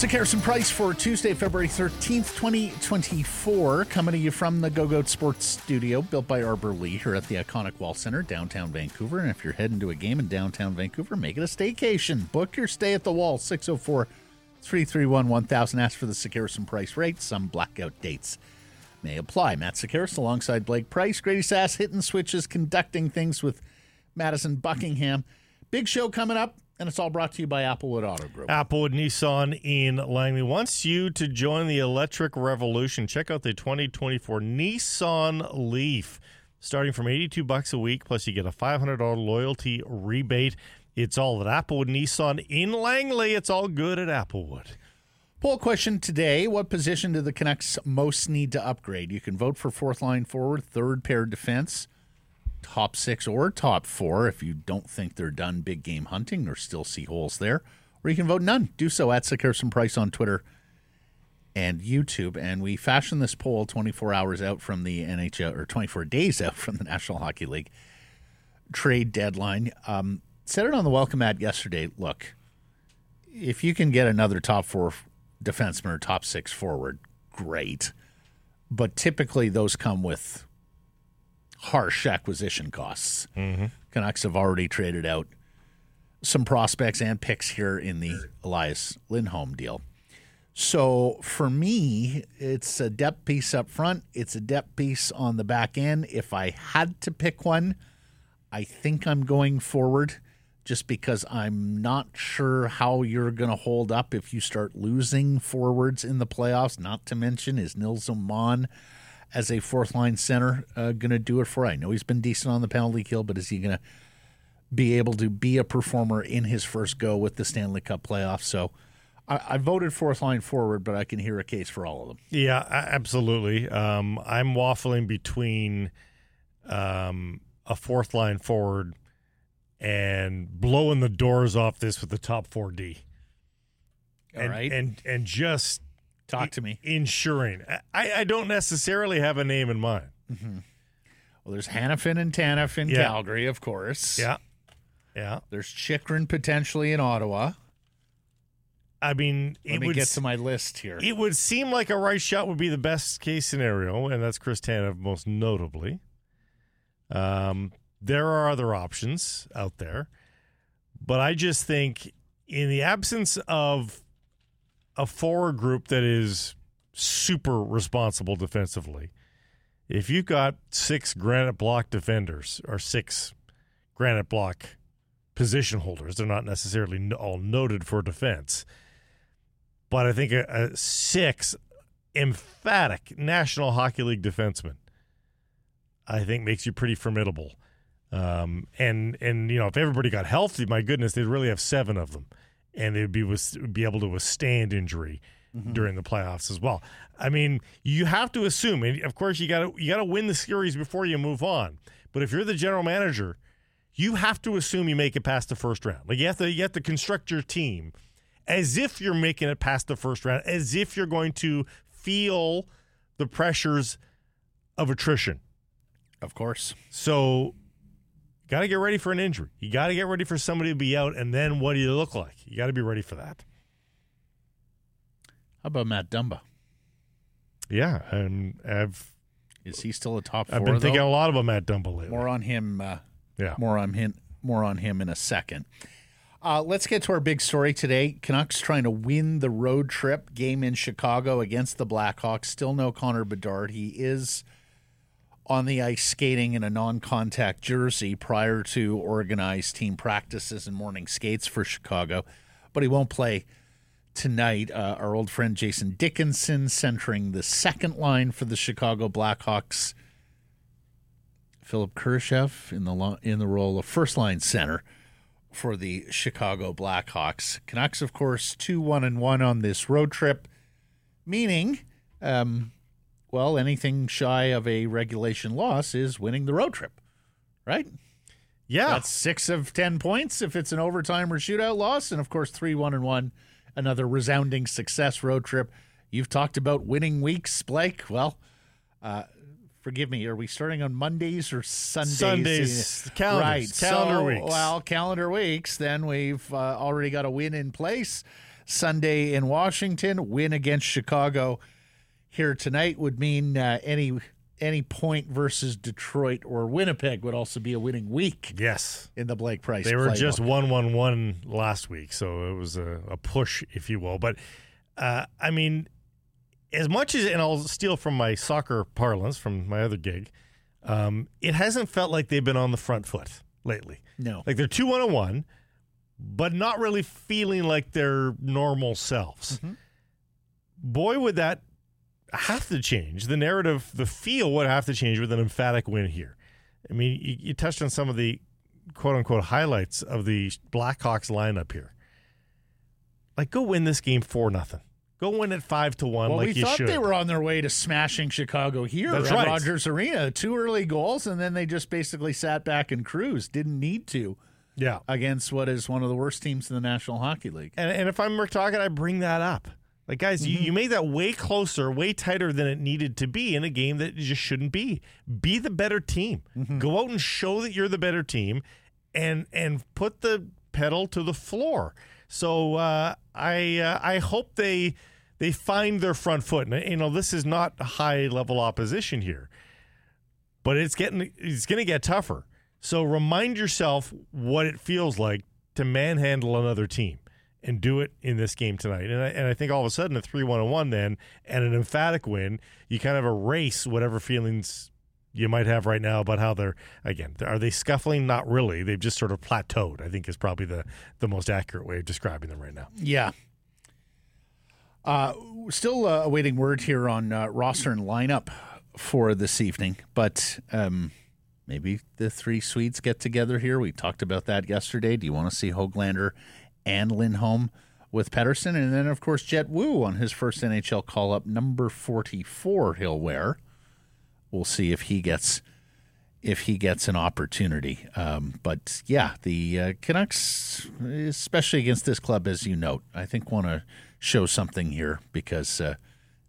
Sekeres and Price for Tuesday, February 13th, 2024. Coming to you from the Go Goat Sports Studio, built by Arbor Lee here at the iconic Wall Center, downtown Vancouver. And if you're heading to a game in downtown Vancouver, make it a staycation. Book your stay at the Wall, 604 331 1000. Ask for the Sekeres and Price rate. Some blackout dates may apply. Matt Sekeres alongside Blake Price. Grady Sass hitting switches, conducting things with Madison Buckingham. Big show coming up. And it's all brought to you by Applewood Auto Group. Applewood Nissan in Langley wants you to join the electric revolution. Check out the 2024 Nissan Leaf. Starting from 82 bucks a week, plus you get a $500 loyalty rebate. It's all at Applewood Nissan in Langley. It's all good at Applewood. Poll question today What position do the Canucks most need to upgrade? You can vote for fourth line forward, third pair defense, top six or top four if you don't think they're done big game hunting or still see holes there. Or you can vote none. Do so at Sekeres and Price on Twitter and YouTube. And we fashioned this poll 24 hours out from the NHL, or 24 days out from the National Hockey League trade deadline. Um, said it on the welcome ad yesterday. Look, if you can get another top four defenseman or top six forward, great. But typically those come with harsh acquisition costs. Mm-hmm. Canucks have already traded out some prospects and picks here in the Elias Lindholm deal. So for me, it's a depth piece up front. It's a depth piece on the back end. If I had to pick one, I think I'm going forward just because I'm not sure how you're going to hold up if you start losing forwards in the playoffs. Not to mention, is Nils Åman as a fourth line center uh, going to do it for? I know he's been decent on the penalty kill, but is he going to be able to be a performer in his first go with the Stanley Cup playoffs? So I, I voted fourth line forward, but I can hear a case for all of them. Yeah, absolutely. Um, I'm waffling between um, a fourth line forward and blowing the doors off this with the top four D. All and, right. and and just Talk to me. Ensuring. I, I don't necessarily have a name in mind. Well, there's Hanifin and Tanev in Yeah. Calgary, of course. Yeah. Yeah. There's Chychrun potentially in Ottawa. I mean, Let it me would get to my list here. it would seem like a right shot would be the best case scenario, and that's Chris Tanev most notably. Um, there are other options out there, but I just think in the absence of a forward group that is super responsible defensively, if you've got six granite block defenders or six granite block position holders, they're not necessarily all noted for defense but I think a, a six emphatic National Hockey League defenseman, I think makes you pretty formidable. Um, and and you know if everybody got healthy, my goodness, they'd really have seven of them, and they'd be be able to withstand injury mm-hmm. during the playoffs as well. I mean, you have to assume, and of course you got to you got to win the series before you move on. But if you're the general manager, you have to assume you make it past the first round. Like you have to you have to construct your team as if you're making it past the first round, as if you're going to feel the pressures of attrition. of course. So, got to get ready for an injury. You got to get ready for somebody to be out, and then what do you look like? You got to be ready for that. How about Matt Dumba? Yeah, and I've Is he still a top four? I've been thinking a lot about Matt Dumba lately. more on him. Uh, yeah, more on him. More on him in a second. Uh, let's get to our big story today. Canucks trying to win the road trip game in Chicago against the Blackhawks. Still no Connor Bedard. He is on the ice skating in a non-contact jersey prior to organized team practices and morning skates for Chicago, but he won't play tonight. Uh, our old friend Jason Dickinson centering the second line for the Chicago Blackhawks. Philipp Kurashev in the lo- in the role of first line center for the Chicago Blackhawks. Canucks, of course, two one and one on this road trip, meaning, um, well, anything shy of a regulation loss is winning the road trip, right? yeah. That's six of ten points if it's an overtime or shootout loss, and of course three one and one, another resounding success road trip. You've talked about winning weeks, Blake. Well, uh, forgive me. Are we starting on Mondays or Sundays? Sundays, calendars, right? calendar so, weeks. Well, calendar weeks. Then we've uh, already got a win in place. Sunday in Washington. Win against Chicago here tonight would mean uh, any any point versus Detroit or Winnipeg would also be a winning week Yes. in the Blake Price. They were just one one one last week, so it was a, a push, if you will. But uh, I mean, as much as and I'll steal from my soccer parlance from my other gig, um, it hasn't felt like they've been on the front foot lately. no. Like they're two one and one, but not really feeling like their normal selves. Mhm. Boy, would that have to change. The narrative, the feel would have to change with an emphatic win here. I mean, you, you touched on some of the quote unquote highlights of the Blackhawks lineup here. Like, go win this game four nothing. Go win it five to one, Well, like we thought should. they were on their way to smashing Chicago here That's at right. Rogers Arena. Two early goals, and then they just basically sat back and cruised. Didn't need to yeah, against what is one of the worst teams in the National Hockey League. And, and if I'm McTaggart, I bring that up. Like, guys, you, you made that way closer, way tighter than it needed to be in a game that it just shouldn't be. Be the better team. Go out and show that you're the better team, and and put the pedal to the floor. So uh, I uh, I hope they they find their front foot. And you know, this is not high level opposition here, but it's getting it's going to get tougher. So remind yourself what it feels like to manhandle another team and do it in this game tonight. And I, and I think all of a sudden a 3 1 1 then and an emphatic win, you kind of erase whatever feelings you might have right now about how they're, again, are they scuffling? Not really. They've just sort of plateaued, I think is probably the, the most accurate way of describing them right now. Yeah. Uh, still uh, awaiting word here on uh, roster and lineup for this evening, but um, maybe the three Swedes get together here. We talked about that yesterday. Do you want to see Hoglander and Lindholm with Pedersen? And then, of course, Jett Woo on his first NHL call up, number 44, he'll wear. We'll see if he gets if he gets an opportunity. Um, but yeah, the uh, Canucks, especially against this club, as you note, I think want to show something here because uh,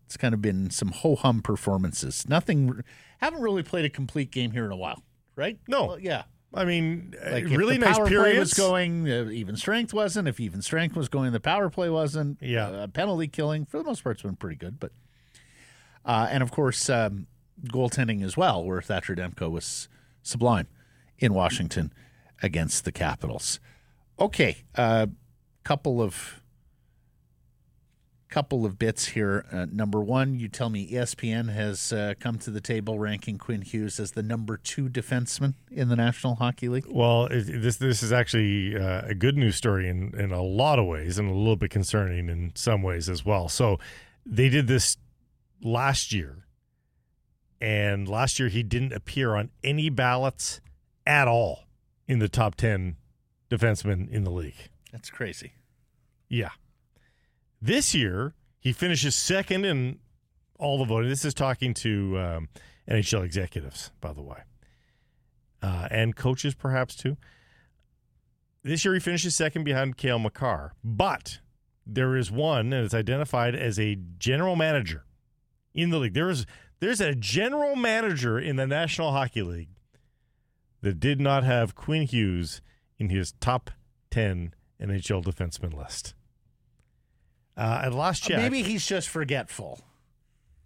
it's kind of been some ho hum performances. Nothing, haven't really played a complete game here in a while, right? No. Well, yeah. I mean, uh, Like if really the nice power play was going, uh, even strength wasn't. If even strength was going, the power play wasn't. Yeah. uh, penalty killing for the most part, it's been pretty good. But uh, and of course, um, goaltending as well, where Thatcher Demko was sublime in Washington against the Capitals. Okay, a uh, couple of couple of bits here. Uh, number one, you tell me ESPN has uh, come to the table ranking Quinn Hughes as the number two defenseman in the National Hockey League. Well, it, this this is actually uh, a good news story in, in a lot of ways, and a little bit concerning in some ways as well. So, they did this last year, and last year he didn't appear on any ballots at all in the top ten defensemen in the league. That's crazy. Yeah. This year, he finishes second in all the voting. This is talking to um, NHL executives, by the way, uh, and coaches perhaps too. This year, he finishes second behind Cale Makar, but there is one, and it's identified as a general manager in the league. There is there's a general manager in the National Hockey League that did not have Quinn Hughes in his top ten NHL defenseman list. Uh, at last check, Maybe he's just forgetful.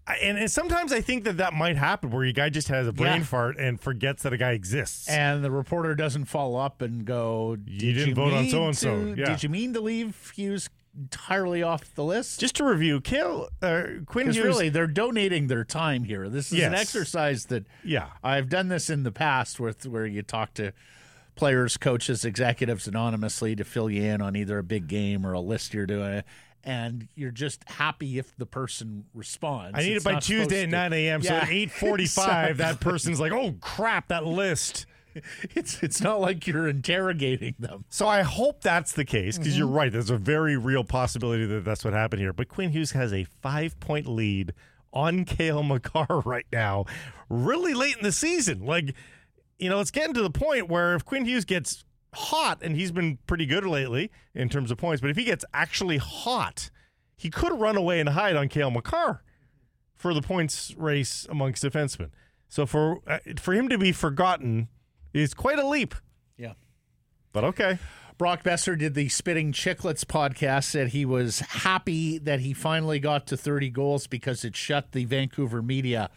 I- and, and sometimes I think that that might happen where a guy just has a brain Yeah. fart and forgets that a guy exists. And the reporter doesn't follow up and go, Did You didn't vote on mean so-and-so." to- Yeah. Did you mean to leave Hughes entirely off the list? just to review, Cale uh, Quinn Because Hughes. really, they're donating their time here. This is an Yes. exercise that yeah, I've done this in the past with where you talk to players, coaches, executives anonymously to fill you in on either a big game or a list you're doing. And you're just happy if the person responds. I need It's it by Tuesday at nine a.m. So at eight forty-five, that person's like, "Oh crap, that list." It's it's not like you're interrogating them. So I hope that's the case because you're mm-hmm. right. There's a very real possibility that that's what happened here. But Quinn Hughes has a five-point lead on Cale Makar right now, really late in the season. Like, you know, it's getting to the point where if Quinn Hughes gets hot, and he's been pretty good lately in terms of points, but if he gets actually hot, he could run away and hide on Cale Makar for the points race amongst defensemen. So for uh, for him to be forgotten is quite a leap. Yeah. But okay. Brock Boeser did the Spittin' Chiclets podcast, said he was happy that he finally got to 30 goals because it shut the Vancouver media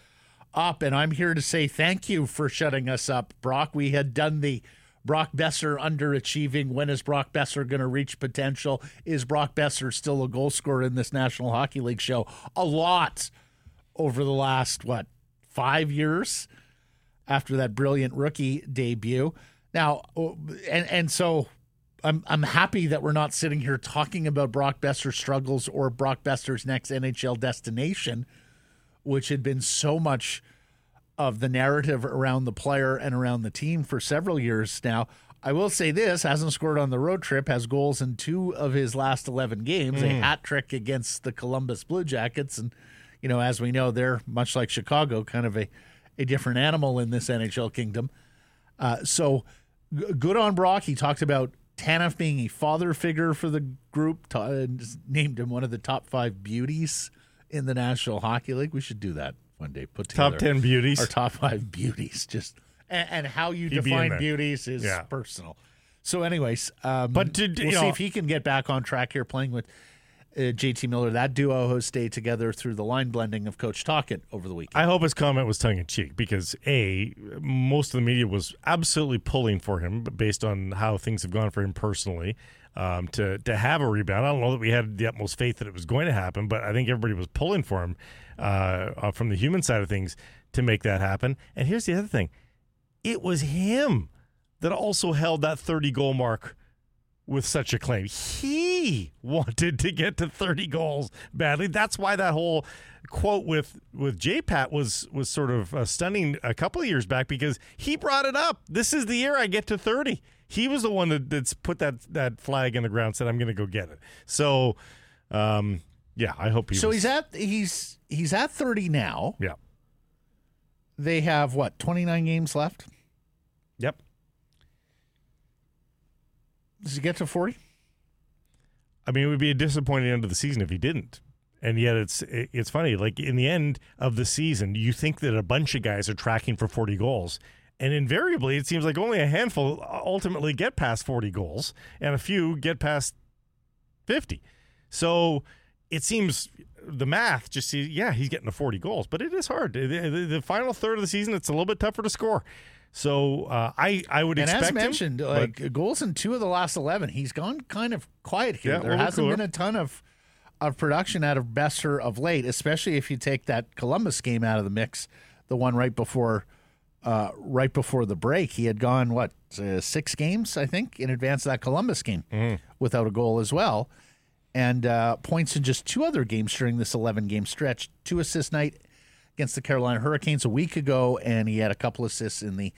up. And I'm here to say thank you for shutting us up, Brock. We had done the Brock Boeser underachieving. When is Brock Boeser going to reach potential? Is Brock Boeser still a goal scorer in this National Hockey League show? A lot over the last, what, five years after that brilliant rookie debut. Now, oh, and, and so I'm I'm happy that we're not sitting here talking about Brock Boeser's struggles or Brock Boeser's next NHL destination, which had been so much of the narrative around the player and around the team for several years now. I will say this: hasn't scored on the road trip, has goals in two of his last eleven games, mm. a hat trick against the Columbus Blue Jackets, and you know, as we know, they're much like Chicago, kind of a a different animal in this NHL kingdom. Uh, so g- good on Brock. He talked about Tanev being a father figure for the group, uh, named him one of the top five beauties in the National Hockey League. We should do that one day. Put together top ten beauties, our top five beauties. Just and, and how you He'd define beauties is yeah. personal. So, anyways, um, but to, we'll see know, if he can get back on track here, playing with uh, JT Miller. That duo has stayed together through the line blending of Coach Tocchet over the weekend. I hope his comment was tongue in cheek because a most of the media was absolutely pulling for him based on how things have gone for him personally. Um, to to have a rebound, I don't know that we had the utmost faith that it was going to happen, but I think everybody was pulling for him uh, uh from the human side of things to make that happen. And here's the other thing: it was him that also held that 30 goal mark with such a claim. He wanted to get to 30 goals badly. That's why that whole quote with with JPat was was sort of uh, stunning a couple of years back because he brought it up. This is the year I get to 30. He was the one that, that's put that that flag in the ground said I'm going to go get it. So um yeah, I hope he So was. he's at he's he's at 30 now. Yeah. They have what? 29 games left? Yep. Does he get to 40? I mean, it would be a disappointing end of the season if he didn't. And yet, it's it's funny. Like in the end of the season, you think that a bunch of guys are tracking for 40 goals, and invariably, it seems like only a handful ultimately get past 40 goals, and a few get past 50. So it seems the math just see, yeah, he's getting to 40 goals, but it is hard. The, the, the final third of the season, it's a little bit tougher to score. So uh, I I would and expect as mentioned, him, like but, goals in two of the last eleven. He's gone kind of quiet here. Yeah, there hasn't cooler. been a ton of of production out of Boeser of late, especially if you take that Columbus game out of the mix, the one right before uh, right before the break. He had gone what uh, six games, I think, in advance of that Columbus game mm. without a goal as well, and uh, points in just two other games during this eleven game stretch. Two assist night against the Carolina Hurricanes a week ago, and he had a couple assists in the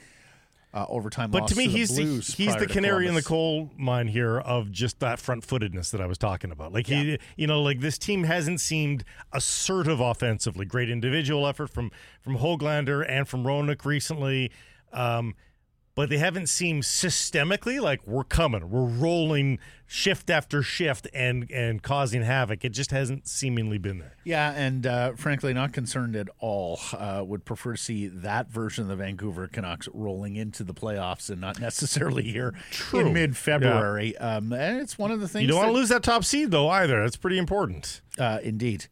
uh, overtime. But to me, to he's the the, he's the canary in the coal mine here of just that front footedness that I was talking about. Like yeah. he, you know, like this team hasn't seemed assertive offensively. Great individual effort from from Hoglander and from Roenick recently. Um, but they haven't seemed systemically like we're coming, we're rolling shift after shift and and causing havoc. It just hasn't seemingly been there. Yeah, and uh, frankly, not concerned at all. Uh, would prefer to see that version of the Vancouver Canucks rolling into the playoffs and not necessarily here True. in mid February. Yeah. Um, and it's one of the things you don't that, want to lose that top seed though either. That's pretty important. Uh, indeed.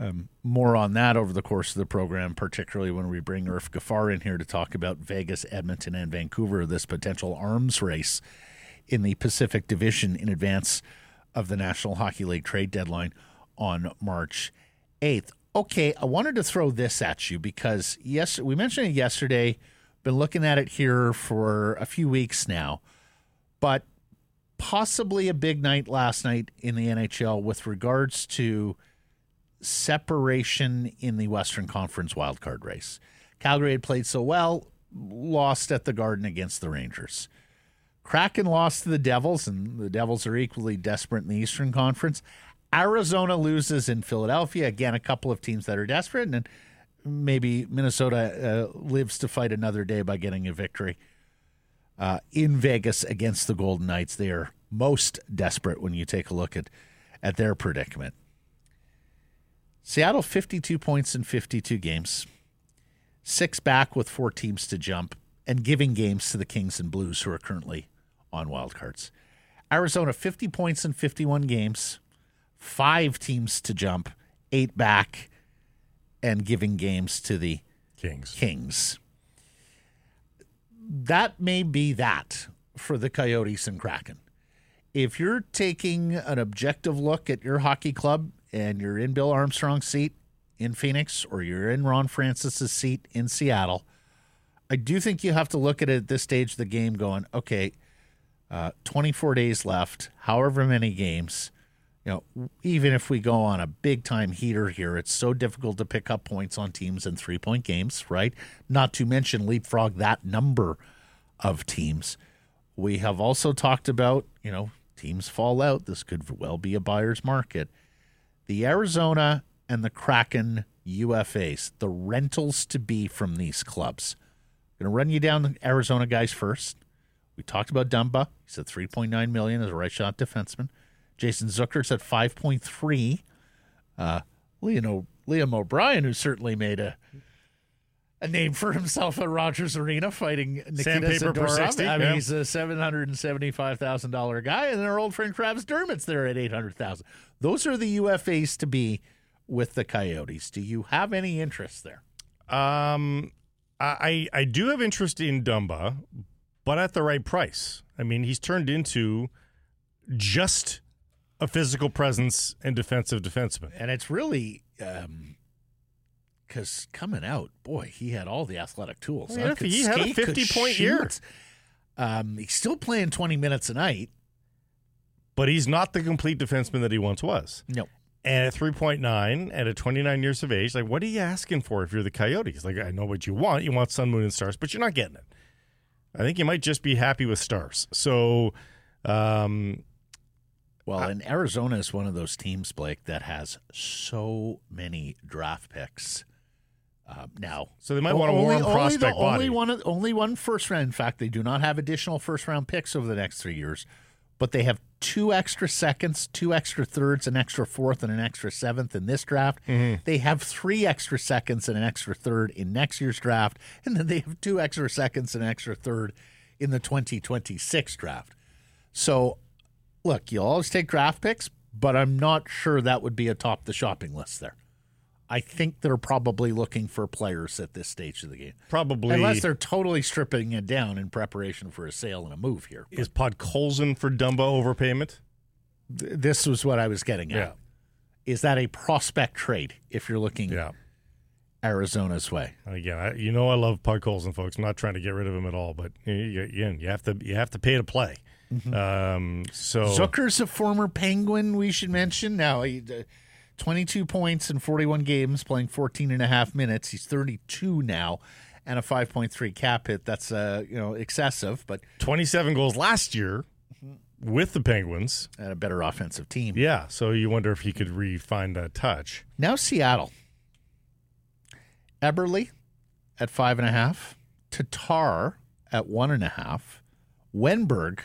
Um, more on that over the course of the program, particularly when we bring Irf Gaffar in here to talk about Vegas, Edmonton, and Vancouver, this potential arms race in the Pacific Division in advance of the National Hockey League trade deadline on March 8th. Okay, I wanted to throw this at you because yes, we mentioned it yesterday. Been looking at it here for a few weeks now, but possibly a big night last night in the NHL with regards to separation in the Western Conference wildcard race. Calgary had played so well, lost at the Garden against the Rangers. Kraken lost to the Devils, and the Devils are equally desperate in the Eastern Conference. Arizona loses in Philadelphia. Again, a couple of teams that are desperate, and maybe Minnesota uh, lives to fight another day by getting a victory. Uh, in Vegas against the Golden Knights, they are most desperate when you take a look at, at their predicament. Seattle 52 points in 52 games, six back with four teams to jump, and giving games to the Kings and Blues, who are currently on wildcards. Arizona 50 points in 51 games, five teams to jump, eight back, and giving games to the Kings. Kings. That may be that for the Coyotes and Kraken. If you're taking an objective look at your hockey club and you're in Bill Armstrong's seat in Phoenix or you're in Ron Francis's seat in Seattle, I do think you have to look at it at this stage of the game going, okay, uh, 24 days left, however many games. You know, even if we go on a big time heater here, it's so difficult to pick up points on teams in three point games, right? Not to mention leapfrog that number of teams. We have also talked about, you know, teams fall out. This could well be a buyer's market. The Arizona and the Kraken UFAs, the rentals to be from these clubs. I'm going to run you down the Arizona guys first. We talked about Dumba. He's at 3.9 million as a right shot defenseman. Jason Zucker's at 5.3. Uh, Liam, Liam O'Brien, who certainly made a a name for himself at Rogers Arena fighting Nikita Sandpaper per Zadorov. 60, I mean, yeah. he's a seven hundred and seventy-five thousand dollar guy, and then our old friend Travis Dermott's there at eight hundred thousand. Those are the UFAs to be with the Coyotes. Do you have any interest there? Um, I I do have interest in Dumba, but at the right price. I mean, he's turned into just a physical presence and defensive defenseman. And it's really because coming out, boy, he had all the athletic tools. Could he had a 50-point year. Um, he's still playing twenty minutes a night. But he's not the complete defenseman that he once was. No, And at 3.9 and at 29 years of age, like, what are you asking for if you're the Coyotes? Like, I know what you want. You want sun, moon, and stars, but you're not getting it. I think you might just be happy with stars. So, um, Well, and Arizona is one of those teams, Blake, that has so many draft picks. Uh, now, so they might want a warm prospect the, body. Only one, only one first round. In fact, they do not have additional first round picks over the next three years, but they have two extra seconds, two extra thirds, an extra fourth, and an extra seventh in this draft. Mm-hmm. They have three extra seconds and an extra third in next year's draft, and then they have two extra seconds and an extra third in the 2026 draft. So look, you'll always take draft picks, but I'm not sure that would be atop the shopping list there. I think they're probably looking for players at this stage of the game. Probably. Unless they're totally stripping it down in preparation for a sale and a move here. Is Podkolzin for Dumba overpayment? Th- This was what I was getting at. Yeah. Is that a prospect trade if you're looking Yeah. Arizona's way? Again, I, you know I love Podkolzin, folks. I'm not trying to get rid of him at all, but you, you, again, you have to you have to pay to play. Um, so Zucker's a former Penguin, we should mention. Now, he, uh, 22 points in 41 games, playing 14 and a half minutes. He's 32 now and a 5.3 cap hit. That's, uh, you know, excessive, but 27 goals last year with the Penguins. and a better offensive team. Yeah, so you wonder if he could refine that touch. Now, Seattle. Eberle at five and a half. Tatar at one and a half. Wennberg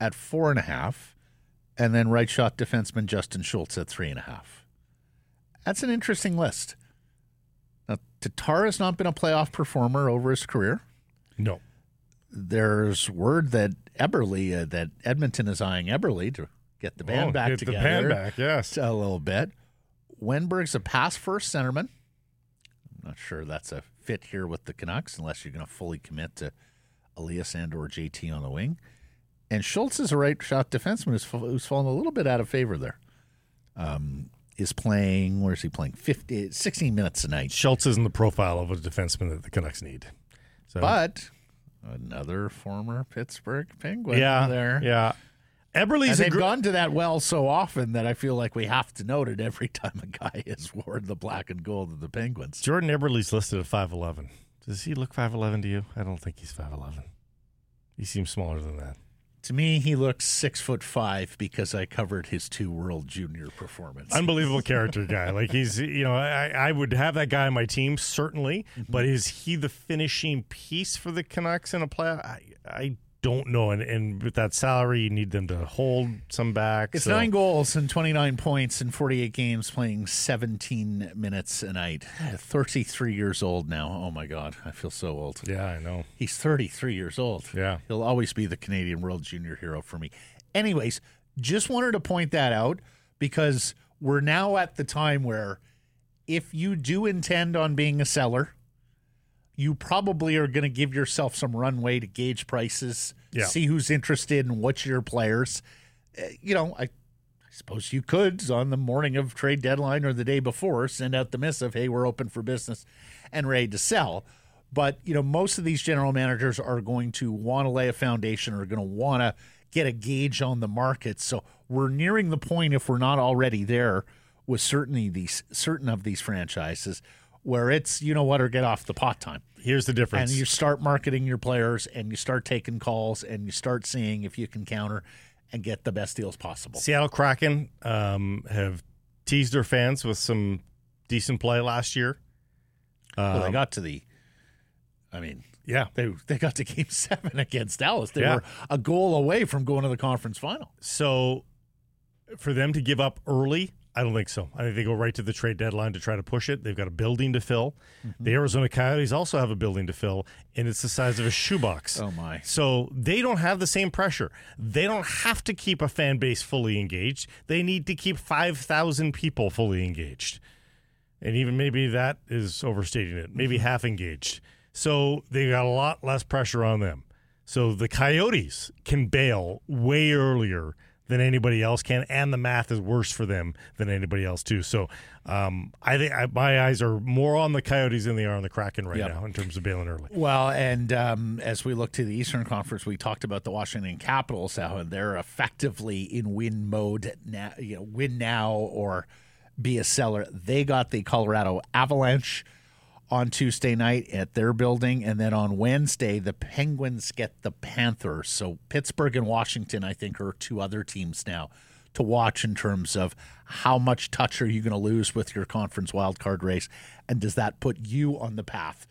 at four and a half. And then right shot defenseman Justin Schultz at three and a half. That's an interesting list. Now, Tatar has not been a playoff performer over his career. No, There's word that Eberle, uh, that Edmonton is eyeing Eberle to get the band Oh, back get together the band back. Yes, a little bit. Wennberg's a pass first centerman. I'm not sure that's a fit here with the Canucks unless you're going to fully commit to Elias and or JT on the wing. And Schultz is a right shot defenseman who's, who's fallen a little bit out of favor there. Um, is playing, where's he playing? 50, 16 minutes a night. Schultz isn't the profile of a defenseman that the Canucks need. So But another former Pittsburgh Penguin yeah, there. yeah. Eberle's And they've gr- gone to that well so often that I feel like we have to note it every time a guy has worn the black and gold of the Penguins. Jordan Eberle's listed at five eleven. Does he look five eleven to you? I don't think he's five eleven. He seems smaller than that. To me, he looks six foot five because I covered his two World Junior performance. Unbelievable character guy. Like he's, you know, I, I would have that guy on my team certainly, but mhm. is he the finishing piece for the Canucks in a playoff? I, I don't know. And, and with that salary, you need them to hold some back. it's so- nine goals and 29 points in 48 games, playing 17 minutes a night. 33 years old now. Oh my God, I feel so old. Yeah, I know. He's 33 years old. Yeah. He'll always be the Canadian World Junior hero for me. Anyways, just wanted to point that out because we're now at the time where if you do intend on being a seller, you probably are going to give yourself some runway to gauge prices, Yeah. see who's interested and what's your players. Uh, you know, I, I suppose you could on the morning of trade deadline or the day before send out the missive, hey, we're open for business and ready to sell. But, you know, most of these general managers are going to want to lay a foundation or going to want to get a gauge on the market. So we're nearing the point, if we're not already there, with certainly these certain of these franchises where it's you know what or get off the pot time Here's the difference. and you start marketing your players and you start taking calls and you start seeing if you can counter and get the best deals possible. Seattle Kraken um, have teased their fans with some decent play last year. well, they Um, got to the, I mean, yeah. they they got to Game Seven against Dallas. They Yeah. were a goal away from going to the conference final. So for them to give up early, I don't think so. I think they go right to the trade deadline to try to push it. They've got a building to fill. Mm-hmm. The Arizona Coyotes also have a building to fill, and it's the size of a shoebox. Oh my! So they don't have the same pressure. They don't have to keep a fan base fully engaged. They need to keep 5,000 people fully engaged. And even maybe that is overstating it, maybe mm-hmm. half engaged. So they got a lot less pressure on them. So the Coyotes can bail way earlier than anybody else can, and the math is worse for them than anybody else too. So um, I think I, my eyes are more on the Coyotes than they are on the Kraken right Yep. now in terms of bailing early. Well, and um, as we look to the Eastern Conference, we talked about the Washington Capitals, how they're effectively in win mode now, you know, win now or be a seller. They got the Colorado Avalanche on Tuesday night at their building, and then on Wednesday, the Penguins get the Panthers. So Pittsburgh and Washington, I think, are two other teams now to watch in terms of how much touch are you going to lose with your conference wildcard race, and does that put you on the path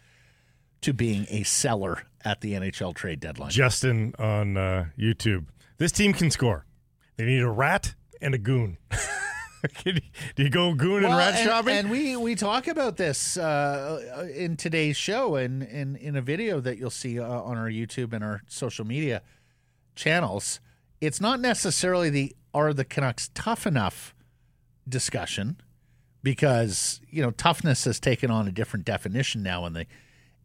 to being a seller at the NHL trade deadline. Justin on uh, YouTube. This team can score. They need a rat and a goon. Do you go goon and rat and, shopping? and we we talk about this uh, in today's show and in, in a video that you'll see uh, on our YouTube and our social media channels. It's not necessarily the are the Canucks tough enough discussion because you know toughness has taken on a different definition now in the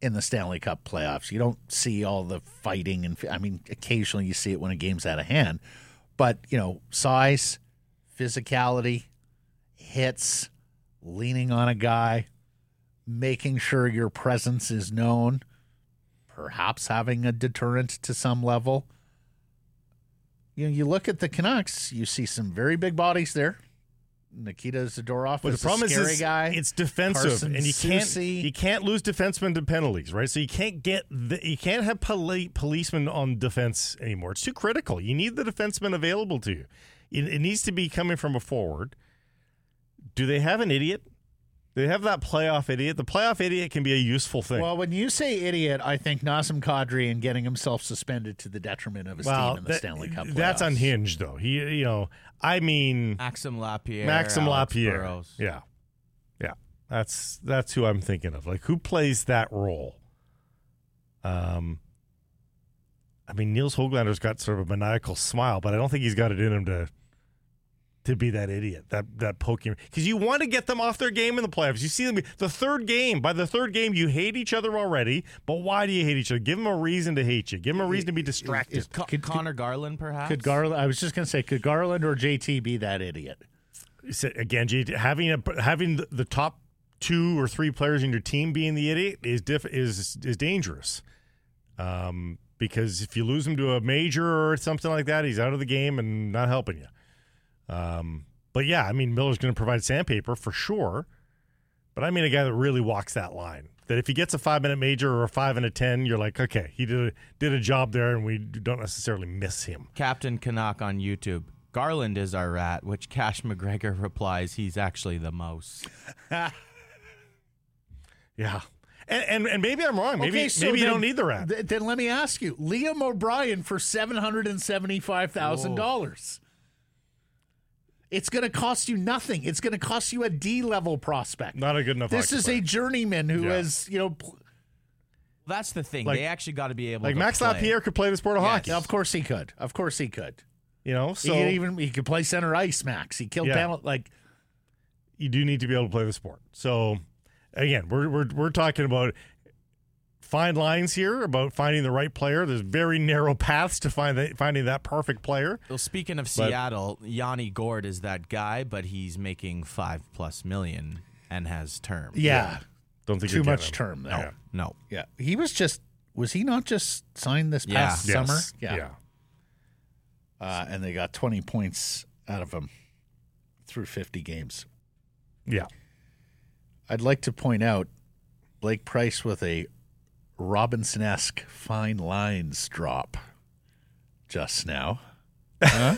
in the Stanley Cup playoffs. You don't see all the fighting and I mean occasionally you see it when a game's out of hand, but you know size, physicality, hits, leaning on a guy, making sure your presence is known, perhaps having a deterrent to some level. You know, you look at the Canucks, you see some very big bodies there. Nikita Zadorov but the problem a is this- guy. it's defensive, Carson and you can't Soucy. you can't lose defensemen to penalties, right? So you can't get the, you can't have poli- policemen on defense anymore. It's too critical. You need the defenseman available to you. It, it needs to be coming from a forward. Do they have an idiot? They have that playoff idiot? The playoff idiot can be a useful thing. Well, when you say idiot, I think Nazem Kadri and getting himself suspended to the detriment of his team in the that- Stanley Cup playoffs. that's unhinged, though. He, you know, I mean, Maxim Lapierre. Maxim Alex Lapierre. Burrows. Yeah, yeah. That's that's who I'm thinking of. Like, who plays that role? Um, I mean, Niels Hoglander's got sort of a maniacal smile, but I don't think he's got it in him to to be that idiot, that that poking. Because you want to get them off their game in the playoffs. You see them the third game. By the third game, you hate each other already. But why do you hate each other? Give them a reason to hate you. Give them a reason to be distracted. is- Co- Could- Connor Garland, perhaps. Could Garland? I was just going to say, could Garland or JT be that idiot? So, again, JT, having a, having the, the top two or three players in your team being the idiot is diff, is is dangerous. Um, because if you lose him to a major or something like that, he's out of the game and not helping you. Um, but yeah, I mean Miller's going to provide sandpaper for sure. But I mean a guy that really walks that line. That if he gets a five minute major or a five and a ten, you're like, okay, he did a, did a job there, and we don't necessarily miss him. Captain Canuck on YouTube. Garland is our rat, which Cash McGregor replies he's actually the mouse. Yeah, and and, and maybe I'm wrong. Maybe Okay, so maybe you don't need the rat. th- then let me ask you, Liam O'Brien for seven hundred and seventy-five thousand dollars. It's going to cost you nothing. It's going to cost you a D level prospect. Not a good enough. this is player. a journeyman who Yeah. has, you know, pl- That's the thing. Like- they actually got to be able like to Max play. Lapierre could play the sport of Yes. hockey. of course he could. Of course he could. You know, he so could even he could play center ice, Max. He killed Yeah. penalty. Like you do need to be able to play the sport. So again, we're we're we're talking about fine lines here about finding the right player. There's very narrow paths to find that, finding that perfect player. Well, speaking of But- Seattle, Yanni Gourde is that guy, but he's making five plus million and has term. yeah, Don't think too much term there. Yeah. No. Yeah, he was just was he not just signed this Yeah. past Yes. summer? Yeah. Uh, and they got 20 points out of him through 50 games. Yeah. I'd like to point out Blake Price with a Robinson esque fine lines drop just now. Huh?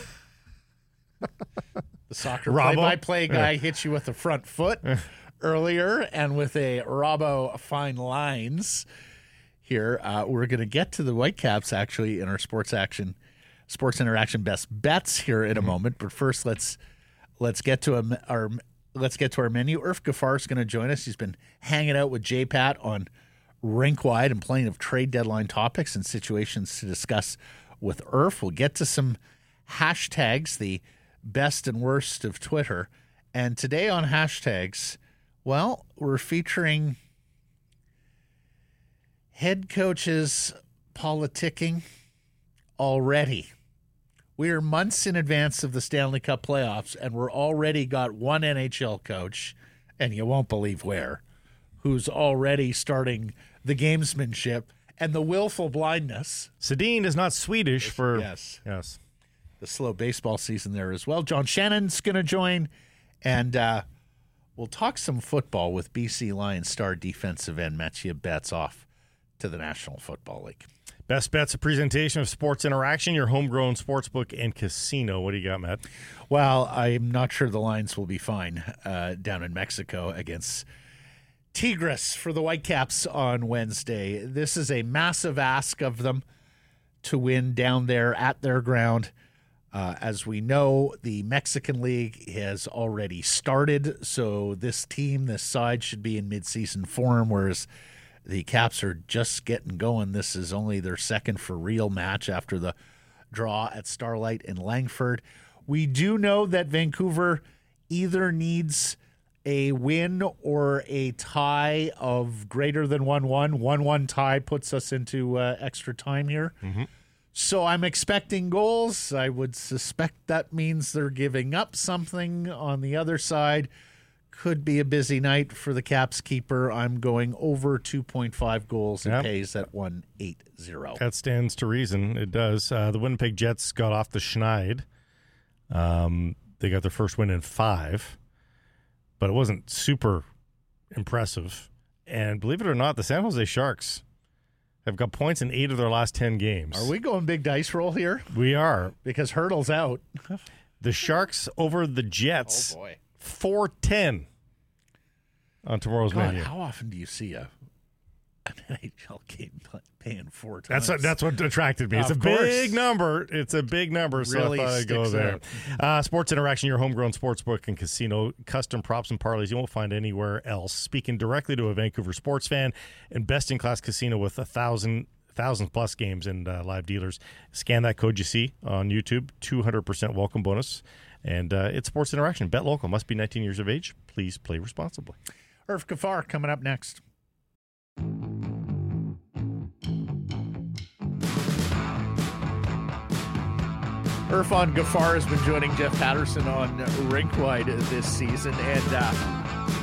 the soccer play by play guy hits you with the front foot earlier, and with a Robbo fine lines here. Uh, we're going to get to the Whitecaps actually in our sports action, sports interaction best bets here in a moment. But first, let's let's get to a, our let's get to our menu. Irf Gaffar is going to join us. He's been hanging out with J Pat on rink wide and plenty of trade deadline topics and situations to discuss with Irf. We'll get to some hashtags, the best and worst of Twitter. And today on hashtags, well, we're featuring head coaches politicking already. We are months in advance of the Stanley Cup playoffs, and we're already got one NHL coach, and you won't believe where, who's already starting the gamesmanship and the willful blindness. Sedin is not Swedish for Yes. Yes. the slow baseball season there as well. John Shannon's going to join, and uh, we'll talk some football with BC Lions star defensive end Mathieu Betts off to the National Football League. Best bets a presentation of Sports Interaction, your homegrown sportsbook and casino. What do you got, Matt? Well, I'm not sure the Lions will be fine uh, down in Mexico against Tigres for the Whitecaps on Wednesday. This is a massive ask of them to win down there at their ground. Uh, as we know, the Mexican League has already started, so this team, this side, should be in midseason form, whereas the Caps are just getting going. This is only their second for real match after the draw at Starlight in Langford. We do know that Vancouver either needs a win or a tie of greater than 1 1. 1 1 tie puts us into uh, extra time here. So I'm expecting goals. I would suspect that means they're giving up something on the other side. Could be a busy night for the Caps keeper. I'm going over 2.5 goals and Yep. pays at 180. That stands to reason. It does. Uh, the Winnipeg Jets got off the Schneid. Um, they got their first win in five, but it wasn't super impressive. And believe it or not, the San Jose Sharks have got points in eight of their last 10 games. Are we going big dice roll here? We are. Because Hurdle's out. The Sharks over the Jets, Oh, boy. 410 on tomorrow's God, menu. how often do you see a an NHL game paying four times? That's that's what attracted me. It's Of a course. big number. It's a big number, so Really I thought I'd go there. Uh, sports Interaction, your homegrown sports book and casino, custom props and parlays you won't find anywhere else. Speaking directly to a Vancouver sports fan and best in class casino with a thousand thousand plus games and uh, live dealers. Scan that code you see on YouTube. Two hundred percent welcome bonus. And uh, it's Sports Interaction. Bet local. Must be 19 years of age. Please play responsibly. Irf Gaffar coming up next. Irfaan Gaffar has been joining Jeff Patterson on Rinkwide this season, and uh,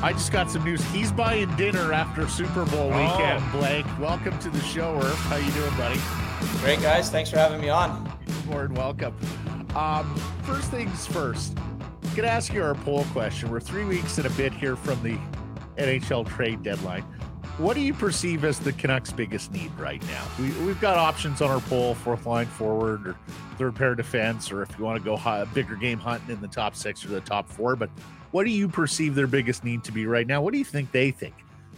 I just got some news. He's buying dinner after Super Bowl weekend. Blake, welcome to the show, Irf. How you doing, buddy? Great, guys. Thanks for having me on. You're more than welcome. Um, first things first, I'm gonna ask you our poll question. We're three weeks and a bit here from the NHL trade deadline. What do you perceive as the Canucks' biggest need right now? We, we've got options on our poll: fourth line forward, or third pair defense, or if you want to go high, bigger game hunting in the top six or the top four. But what do you perceive their biggest need to be right now? What do you think they think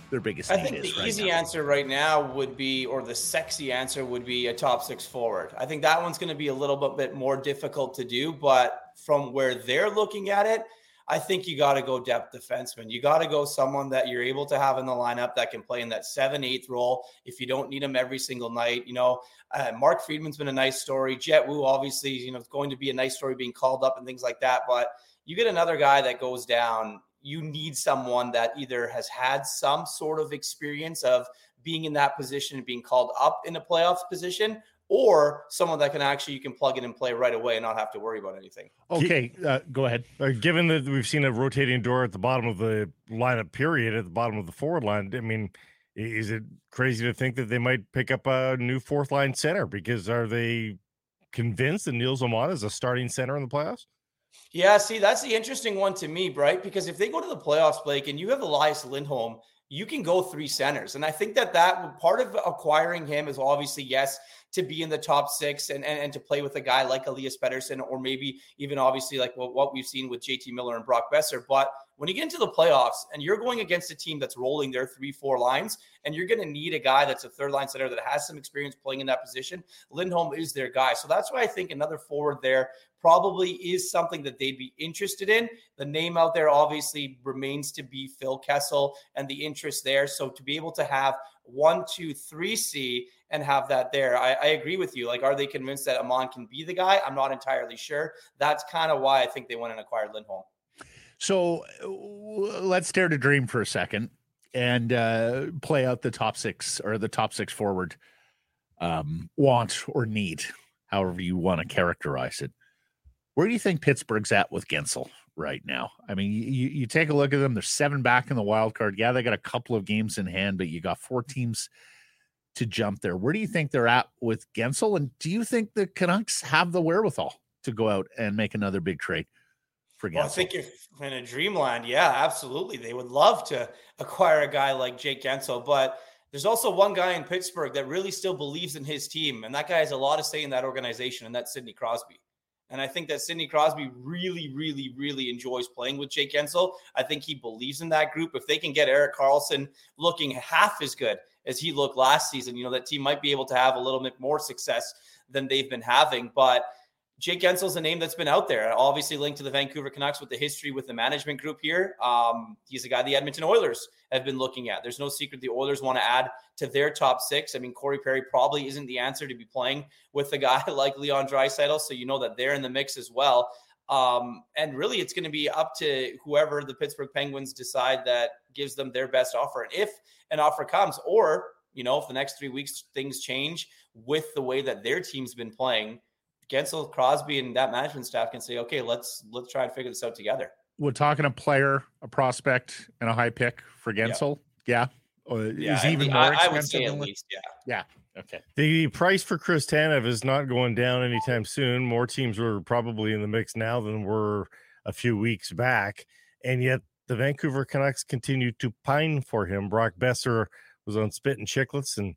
their biggest I need think the right easy now? answer right now would be, or the sexy answer would be a top six forward. I think that one's going to be a little bit more difficult to do, but from where they're looking at it, I think you got to go depth defenseman. You got to go someone that you're able to have in the lineup that can play in that seven, eighth role if you don't need him every single night. You know, uh, Mark Friedman's been a nice story. Jett Woo, obviously, you know, it's going to be a nice story being called up and things like that. But you get another guy that goes down, you need someone that either has had some sort of experience of being in that position and being called up in a playoffs position or someone that can actually you can plug in and play right away and not have to worry about anything. Okay, uh, go ahead. Uh, given that we've seen a rotating door at the bottom of the lineup, period, at the bottom of the forward line, I mean, is it crazy to think that they might pick up a new fourth line center? Because are they convinced that Nils Åman is a starting center in the playoffs? Yeah, see, that's the interesting one to me, right? Because if they go to the playoffs, Blake, and you have Elias Lindholm, you can go three centers. And I think that that part of acquiring him is obviously, yes, to be in the top six and, and, and to play with a guy like Elias Pettersson or maybe even obviously like what, what we've seen with JT Miller and Brock Boeser. But when you get into the playoffs and you're going against a team that's rolling their three, four lines, and you're going to need a guy that's a third line center that has some experience playing in that position, Lindholm is their guy. So that's why I think another forward there probably is something that they'd be interested in. The name out there obviously remains to be Phil Kessel and the interest there. So to be able to have one, two, three C and have that there, I, I agree with you. Like, are they convinced that Åman can be the guy? I'm not entirely sure. That's kind of why I think they went and acquired Lindholm. So let's dare to dream for a second and uh, play out the top six or the top six forward um, want or need, however you want to characterize it. Where do you think Pittsburgh's at with Guentzel right now? I mean, you, you take a look at them, they're seven back in the wild card. Yeah, they got a couple of games in hand, but you got four teams to jump there. Where do you think they're at with Guentzel? And do you think the Canucks have the wherewithal to go out and make another big trade? for Well, I think if in a dreamland, yeah, absolutely, they would love to acquire a guy like Jake Guentzel, but there's also one guy in Pittsburgh that really still believes in his team, and that guy has a lot of say in that organization, and that's Sidney Crosby. And I think that Sidney Crosby really, really, really enjoys playing with Jake Guentzel. I think he believes in that group. If they can get Erik Karlsson looking half as good as he looked last season, you know, that team might be able to have a little bit more success than they've been having. But Jake Guentzel's a name that's been out there, obviously linked to the Vancouver Canucks with the history with the management group here. Um, he's a guy the Edmonton Oilers have been looking at. There's no secret the Oilers want to add to their top six. I mean, Corey Perry probably isn't the answer to be playing with a guy like Leon Draisaitl, so you know that they're in the mix as well. Um, and really, it's going to be up to whoever the Pittsburgh Penguins decide that gives them their best offer. And if an offer comes, or you know, if the next three weeks things change with the way that their team's been playing Guentzel, Crosby, and that management staff can say, okay, let's let's try and figure this out together. We're talking a player, a prospect, and a high pick for Guentzel. Yeah. yeah. yeah is even more I, expensive? I would say at least, yeah. Yeah. Okay. The price for Chris Tanev is not going down anytime soon. More teams are probably in the mix now than were a few weeks back. And yet the Vancouver Canucks continue to pine for him. Brock Boeser was on Spittin' Chiclets and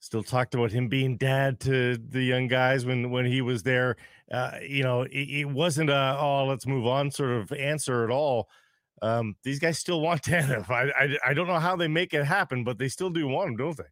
still talked about him being dad to the young guys when when he was there. Uh, you know, it, it, wasn't a oh let's move on sort of answer at all. Um, these guys still want Tanev. I, I I don't know how they make it happen, but they still do want him, don't they?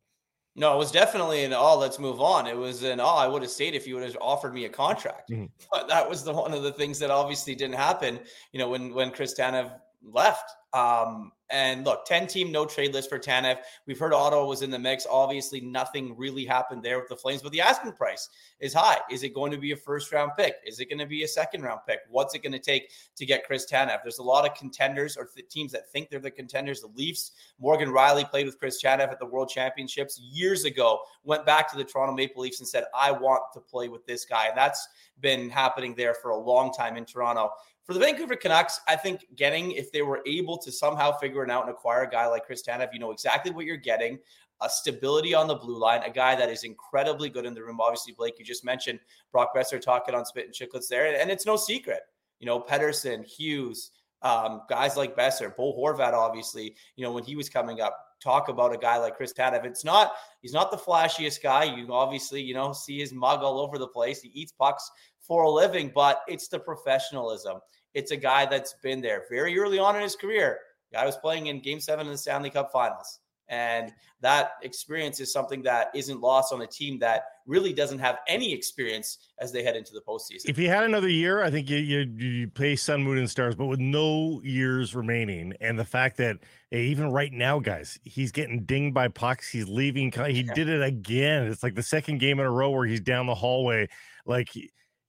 No, it was definitely an oh, let's move on. It was an oh, I would have stayed if you would have offered me a contract. Mm-hmm. But that was the one of the things that obviously didn't happen. You know, when when Chris Tanev left. Um, and look, 10 team no trade list for Tanev. We've heard Ottawa was in the mix. Obviously, nothing really happened there with the Flames, but the asking price is high. Is it going to be a first round pick? Is it going to be a second round pick? What's it going to take to get Chris Tanev? There's a lot of contenders or th- teams that think they're the contenders. The Leafs, Morgan Rielly played with Chris Tanev at the World Championships years ago, went back to the Toronto Maple Leafs and said, I want to play with this guy. And that's been happening there for a long time in Toronto. For the Vancouver Canucks, I think getting, if they were able to somehow figure it out and acquire a guy like Chris Tanev, you know exactly what you're getting. A stability on the blue line, a guy that is incredibly good in the room. Obviously, Blake, you just mentioned Brock Boeser talking on Spittin' Chiclets there, and it's no secret. You know, Pettersson, Hughes, um, guys like Boeser, Bo Horvat, obviously, you know, when he was coming up, talk about a guy like Chris Tanev. It's not, he's not the flashiest guy. You obviously, you know, see his mug all over the place. He eats pucks for a living, but it's the professionalism. It's a guy that's been there very early on in his career. Guy was playing in game seven of the Stanley Cup finals. And that experience is something that isn't lost on a team that really doesn't have any experience as they head into the postseason. If he had another year, I think you you, you play Sun, Moon, and Stars, but with no years remaining, and the fact that hey, even right now, guys, he's getting dinged by pucks. He's leaving. He did it again. It's like the second game in a row where he's down the hallway. Like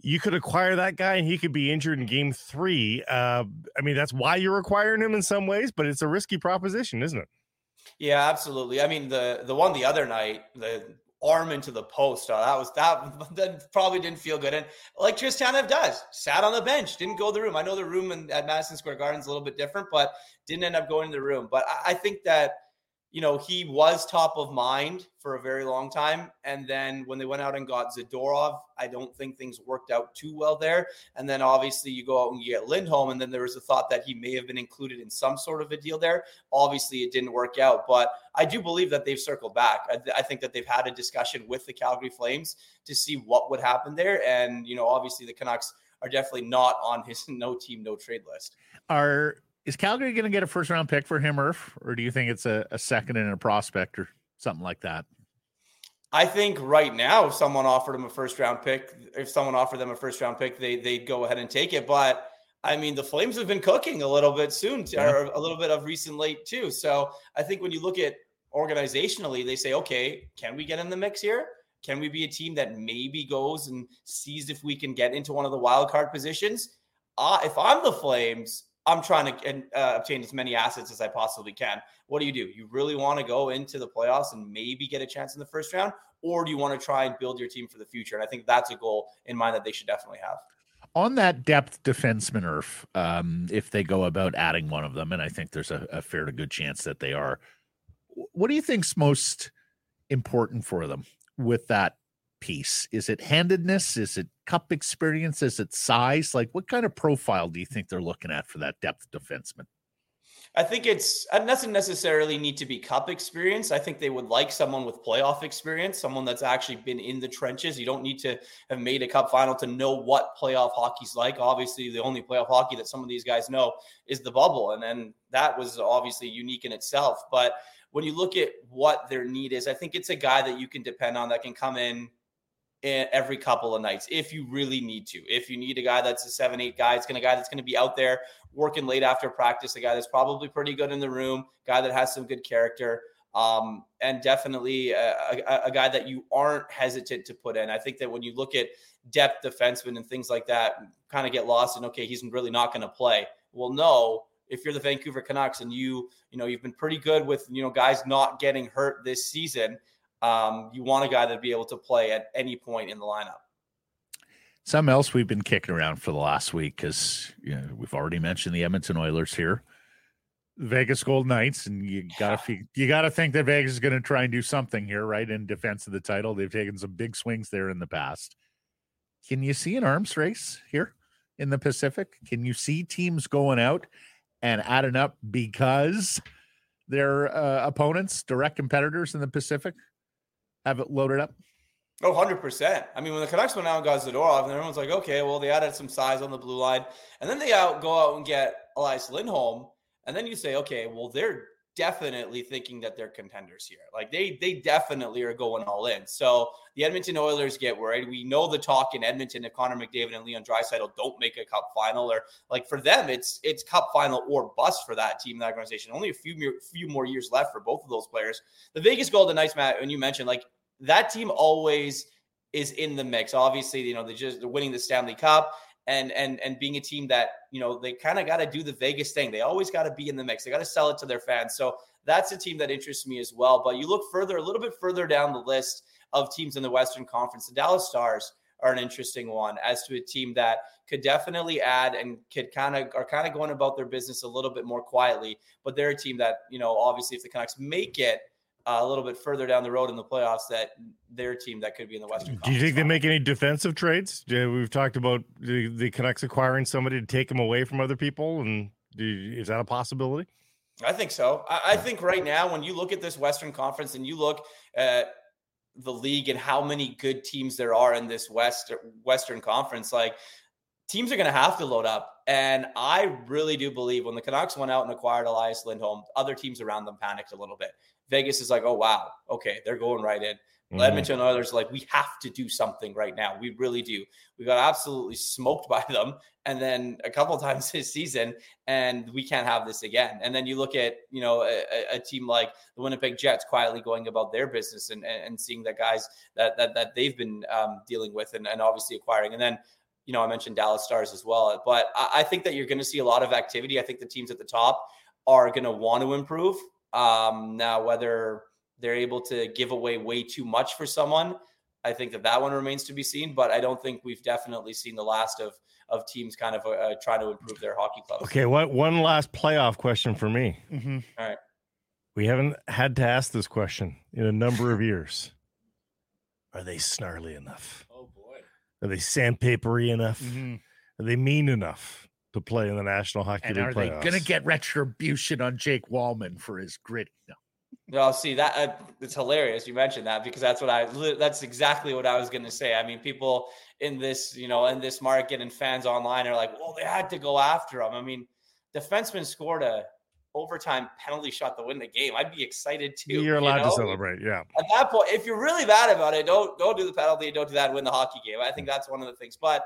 you could acquire that guy and he could be injured in game three. Uh, I mean, that's why you're acquiring him in some ways, but it's a risky proposition, isn't it? Yeah, absolutely. I mean, the the one the other night, the arm into the post. Uh, that was that that probably didn't feel good. And like Chris Tanev does, sat on the bench, didn't go to the room. I know the room in, at Madison Square Garden is a little bit different, but didn't end up going to the room. But I, I think that you know, he was top of mind for a very long time. And then when they went out and got Zadorov, I don't think things worked out too well there. And then obviously you go out and you get Lindholm, and then there was a thought that he may have been included in some sort of a deal there. Obviously, it didn't work out, but I do believe that they've circled back. I, th- I think that they've had a discussion with the Calgary Flames to see what would happen there. And, you know, obviously the Canucks are definitely not on his no team, no trade list. Are is Calgary going to get a first round pick for him, Irf, or do you think it's a, a second and a prospect or something like that? I think right now, if someone offered him a first round pick, if someone offered them a first round pick, they they'd go ahead and take it. But I mean, the Flames have been cooking a little bit soon, yeah. or a little bit of recent late too. So I think when you look at organizationally, they say, okay, can we get in the mix here? Can we be a team that maybe goes and sees if we can get into one of the wild card positions? Uh, if I'm the Flames, I'm trying to uh, obtain as many assets as I possibly can. What do you do? You really want to go into the playoffs and maybe get a chance in the first round, or do you want to try and build your team for the future? And I think that's a goal in mind that they should definitely have. On that depth defenseman, Irf, um, if they go about adding one of them, and I think there's a, a fair to good chance that they are, what do you think's most important for them with that piece? Is it handedness? Is it cup experience? Is it size? Like, what kind of profile do you think they're looking at for that depth defenseman? I think it's it doesn't necessarily need to be cup experience. I think they would like someone with playoff experience, someone that's actually been in the trenches. You don't need to have made a cup final to know what playoff hockey's like. Obviously, the only playoff hockey that some of these guys know is the bubble, and then that was obviously unique in itself. But when you look at what their need is, I think it's a guy that you can depend on that can come in every couple of nights if you really need to. If you need a guy that's a seven, eight guy, it's going to guy that's going to be out there working late after practice, a guy that's probably pretty good in the room, guy that has some good character. Um, and definitely a, a, a, guy that you aren't hesitant to put in. I think that when you look at depth defensemen and things like that, kind of get lost and okay, he's really not going to play. Well, no, if you're the Vancouver Canucks and you, you know, you've been pretty good with you know guys not getting hurt this season um, you want a guy that be able to play at any point in the lineup. Something else we've been kicking around for the last week because you know we've already mentioned the Edmonton Oilers here, Vegas Gold Knights, and you gotta you gotta think that Vegas is going to try and do something here, right, in defense of the title. They've taken some big swings there in the past. Can you see an arms race here in the Pacific? Can you see teams going out and adding up because their uh, opponents, direct competitors in the Pacific, have it loaded up? Oh, 100%. I mean, when the Canucks went out and got Zadorov, and everyone's like, okay, well, they added some size on the blue line. And then they out go out and get Elias Lindholm. And then you say, okay, well, they're definitely thinking that they're contenders here. Like they they definitely are going all in. So the Edmonton Oilers get worried. We know the talk in Edmonton if Connor McDavid and Leon Draisaitl don't make a cup final or like for them it's it's cup final or bust for that team that organization. Only a few few more years left for both of those players. The Vegas Golden Knights Matt and you mentioned like that team always is in the mix. Obviously, you know, they just they're winning the Stanley Cup and and and being a team that, you know, they kind of got to do the Vegas thing. They always got to be in the mix. They got to sell it to their fans. So that's a team that interests me as well. But you look further, a little bit further down the list of teams in the Western Conference, the Dallas Stars are an interesting one as to a team that could definitely add and could kind of are kind of going about their business a little bit more quietly. But they're a team that, you know, obviously if the Canucks make it uh, a little bit further down the road in the playoffs that their team that could be in the Western. Do you think they make any defensive trades? We've talked about the, the Canucks acquiring somebody to take them away from other people, and you, is that a possibility? I think so. I, I think right now, when you look at this Western Conference and you look at the league and how many good teams there are in this West Western Conference, like teams are going to have to load up. And I really do believe when the Canucks went out and acquired Elias Lindholm, other teams around them panicked a little bit. Vegas is like, oh, wow, okay, they're going right in. Mm-hmm. Edmonton and others like, we have to do something right now. We really do. We got absolutely smoked by them. And then a couple times this season, and we can't have this again. And then you look at, you know, a, a team like the Winnipeg Jets quietly going about their business and, and seeing that guys that, that, that they've been um, dealing with and, and obviously acquiring. And then you know, I mentioned Dallas Stars as well. But I, I think that you're going to see a lot of activity. I think the teams at the top are going to want to improve. Um, now, whether they're able to give away way too much for someone, I think that that one remains to be seen. But I don't think we've definitely seen the last of of teams kind of uh, uh trying to improve their hockey clubs. Okay, what one last playoff question for me? Mm-hmm. All right, we haven't had to ask this question in a number of years. Are they snarly enough? Oh boy! Are they sandpapery enough? Mm-hmm. Are they mean enough to play in the National Hockey and League are playoffs? they going to get retribution on Jake Walman for his griddy? No. Well, see that uh, it's hilarious you mentioned that because that's what I that's exactly what I was going to say. I mean, people in this you know in this market and fans online are like, well, they had to go after him. I mean, defenseman scored a overtime penalty shot to win the game, I'd be excited too. You're allowed you know? to celebrate, yeah. At that point, if you're really bad about it, don't don't do the penalty, don't do that, win the hockey game. I think that's one of the things. But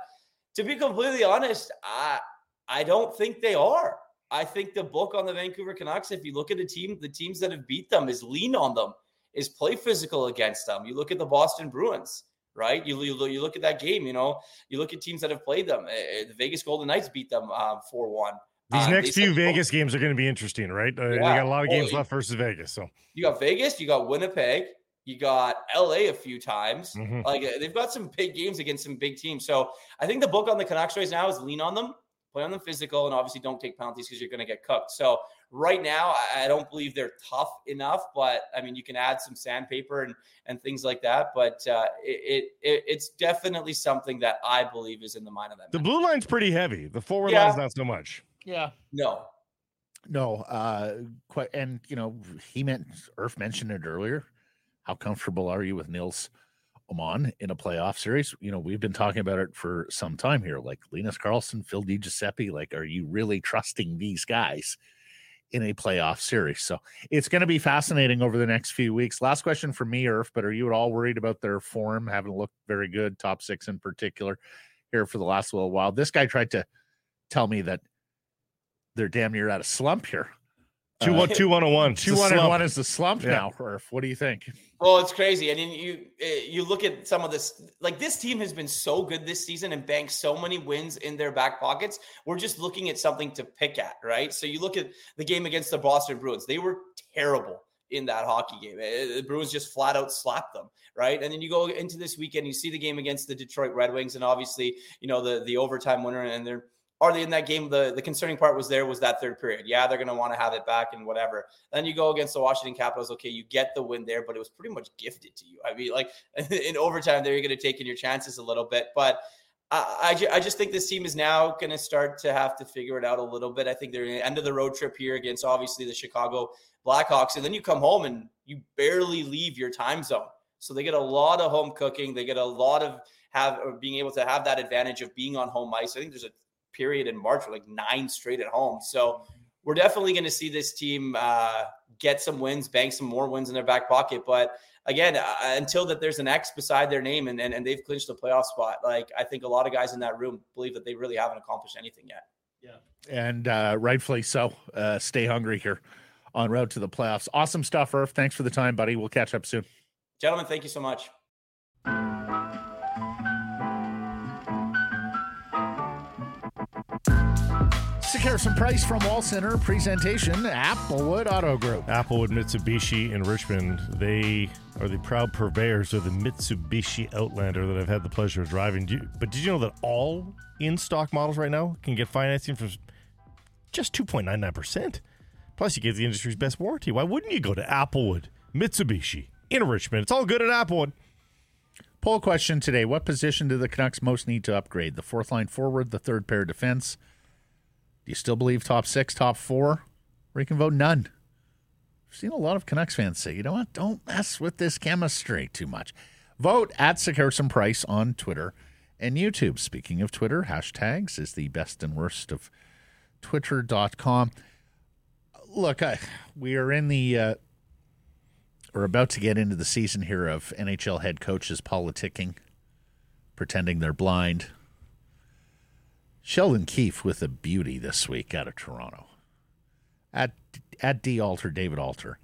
to be completely honest, I I don't think they are. I think the book on the Vancouver Canucks, if you look at the team, the teams that have beat them is lean on them, is play physical against them. You look at the Boston Bruins, right? You, you, you look at that game, you know, you look at teams that have played them. Eh, eh, the Vegas Golden Knights beat them um, 4 uh, 1. These uh, next few Vegas games are going to be interesting, right? Uh, yeah. They got a lot of games left versus Vegas. So you got Vegas, you got Winnipeg, you got LA a few times. Mm-hmm. Like uh, they've got some big games against some big teams. So I think the book on the Canucks right now is lean on them, play on the physical, and obviously don't take penalties because you're going to get cooked. So right now, I don't believe they're tough enough. But I mean, you can add some sandpaper and and things like that. But uh, it, it it's definitely something that I believe is in the mind of that. The blue line's pretty heavy. The forward yeah. line's not so much. Yeah. No. No. Uh quite and you know, he meant Irf mentioned it earlier. How comfortable are you with Nils Åman in a playoff series? You know, we've been talking about it for some time here. Like Linus Karlsson, Phil DiGiuseppe, like, are you really trusting these guys? in a playoff series. So it's going to be fascinating over the next few weeks. Last question for me, Irf, but are you at all worried about their form? Haven't looked very good, top six in particular, here for the last little while. This guy tried to tell me that they're damn near out of slump here. Two one two one one. Two one and one is the slump yeah. now. Or what do you think? Well, it's crazy. I mean, you eh, you look at some of this. Like this team has been so good this season and banked so many wins in their back pockets. We're just looking at something to pick at, right? So you look at the game against the Boston Bruins. They were terrible in that hockey game. Eh, the Bruins just flat out slapped them, right? And then you go into this weekend, you see the game against the Detroit Red Wings, and obviously, you know the the overtime winner, and they're are they in that game? The the concerning part was there was that third period. Yeah, they're going to want to have it back and whatever. Then you go against the Washington Capitals. Okay, you get the win there, but it was pretty much gifted to you. I mean, like in overtime, there you're going to take in your chances a little bit. But I, I, just think this team is now going to start to have to figure it out a little bit. I think they're the end of the road trip here against obviously the Chicago Blackhawks, and then you come home and you barely leave your time zone. So they get a lot of home cooking. They get a lot of have being able to have that advantage of being on home ice. I think there's a period in March were like nine straight at home. So we're definitely going to see this team uh, get some wins, bank some more wins in their back pocket. But again, uh, until that there's an X beside their name and, and, and they've clinched a playoff spot, like I think a lot of guys in that room believe that they really haven't accomplished anything yet. Yeah. And uh, rightfully so. Uh, stay hungry here on road to the playoffs. Awesome stuff, Irf. Thanks for the time, buddy. We'll catch up soon. Gentlemen, thank you so much. Harrison Price from Wall Center presentation, Applewood Auto Group. Applewood Mitsubishi in Richmond. They are the proud purveyors of the Mitsubishi Outlander that I've had the pleasure of driving. but did you know that all in stock models right now can get financing for just 2.99%? Plus, you get the industry's best warranty. Why wouldn't you go to Applewood Mitsubishi in Richmond? It's all good at Applewood. Poll question today What position do the Canucks most need to upgrade? The fourth line forward, the third pair defense? Do you still believe top six, top four? Or you can vote none. I've seen a lot of Canucks fans say, you know what, don't mess with this chemistry too much. Vote at Sekeres and Price on Twitter and YouTube. Speaking of Twitter, hashtags is the best and worst of twitter.com. Look, I, we are in the, uh, we're about to get into the season here of NHL head coaches politicking, pretending they're blind. Sheldon Keefe with a beauty this week out of Toronto. At, at D Alter, David Alter.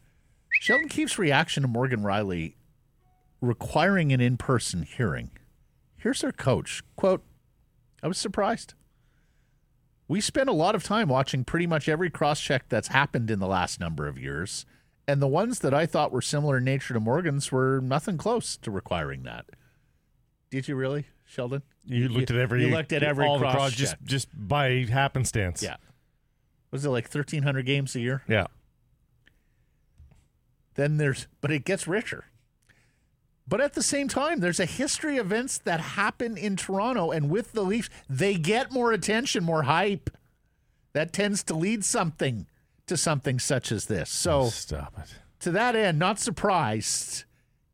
Sheldon Keefe's reaction to Morgan Rielly requiring an in person hearing. Here's their coach. Quote, I was surprised. We spent a lot of time watching pretty much every cross check that's happened in the last number of years, and the ones that I thought were similar in nature to Morgan's were nothing close to requiring that. Did you really, Sheldon? You looked at every. You looked at every all cross cross just just by happenstance. Yeah. Was it like 1,300 games a year? Yeah. then there's but it gets richer but at the same time there's a history of events that happen in toronto and with the leafs they get more attention more hype that tends to lead something to something such as this so Stop it. to that end not surprised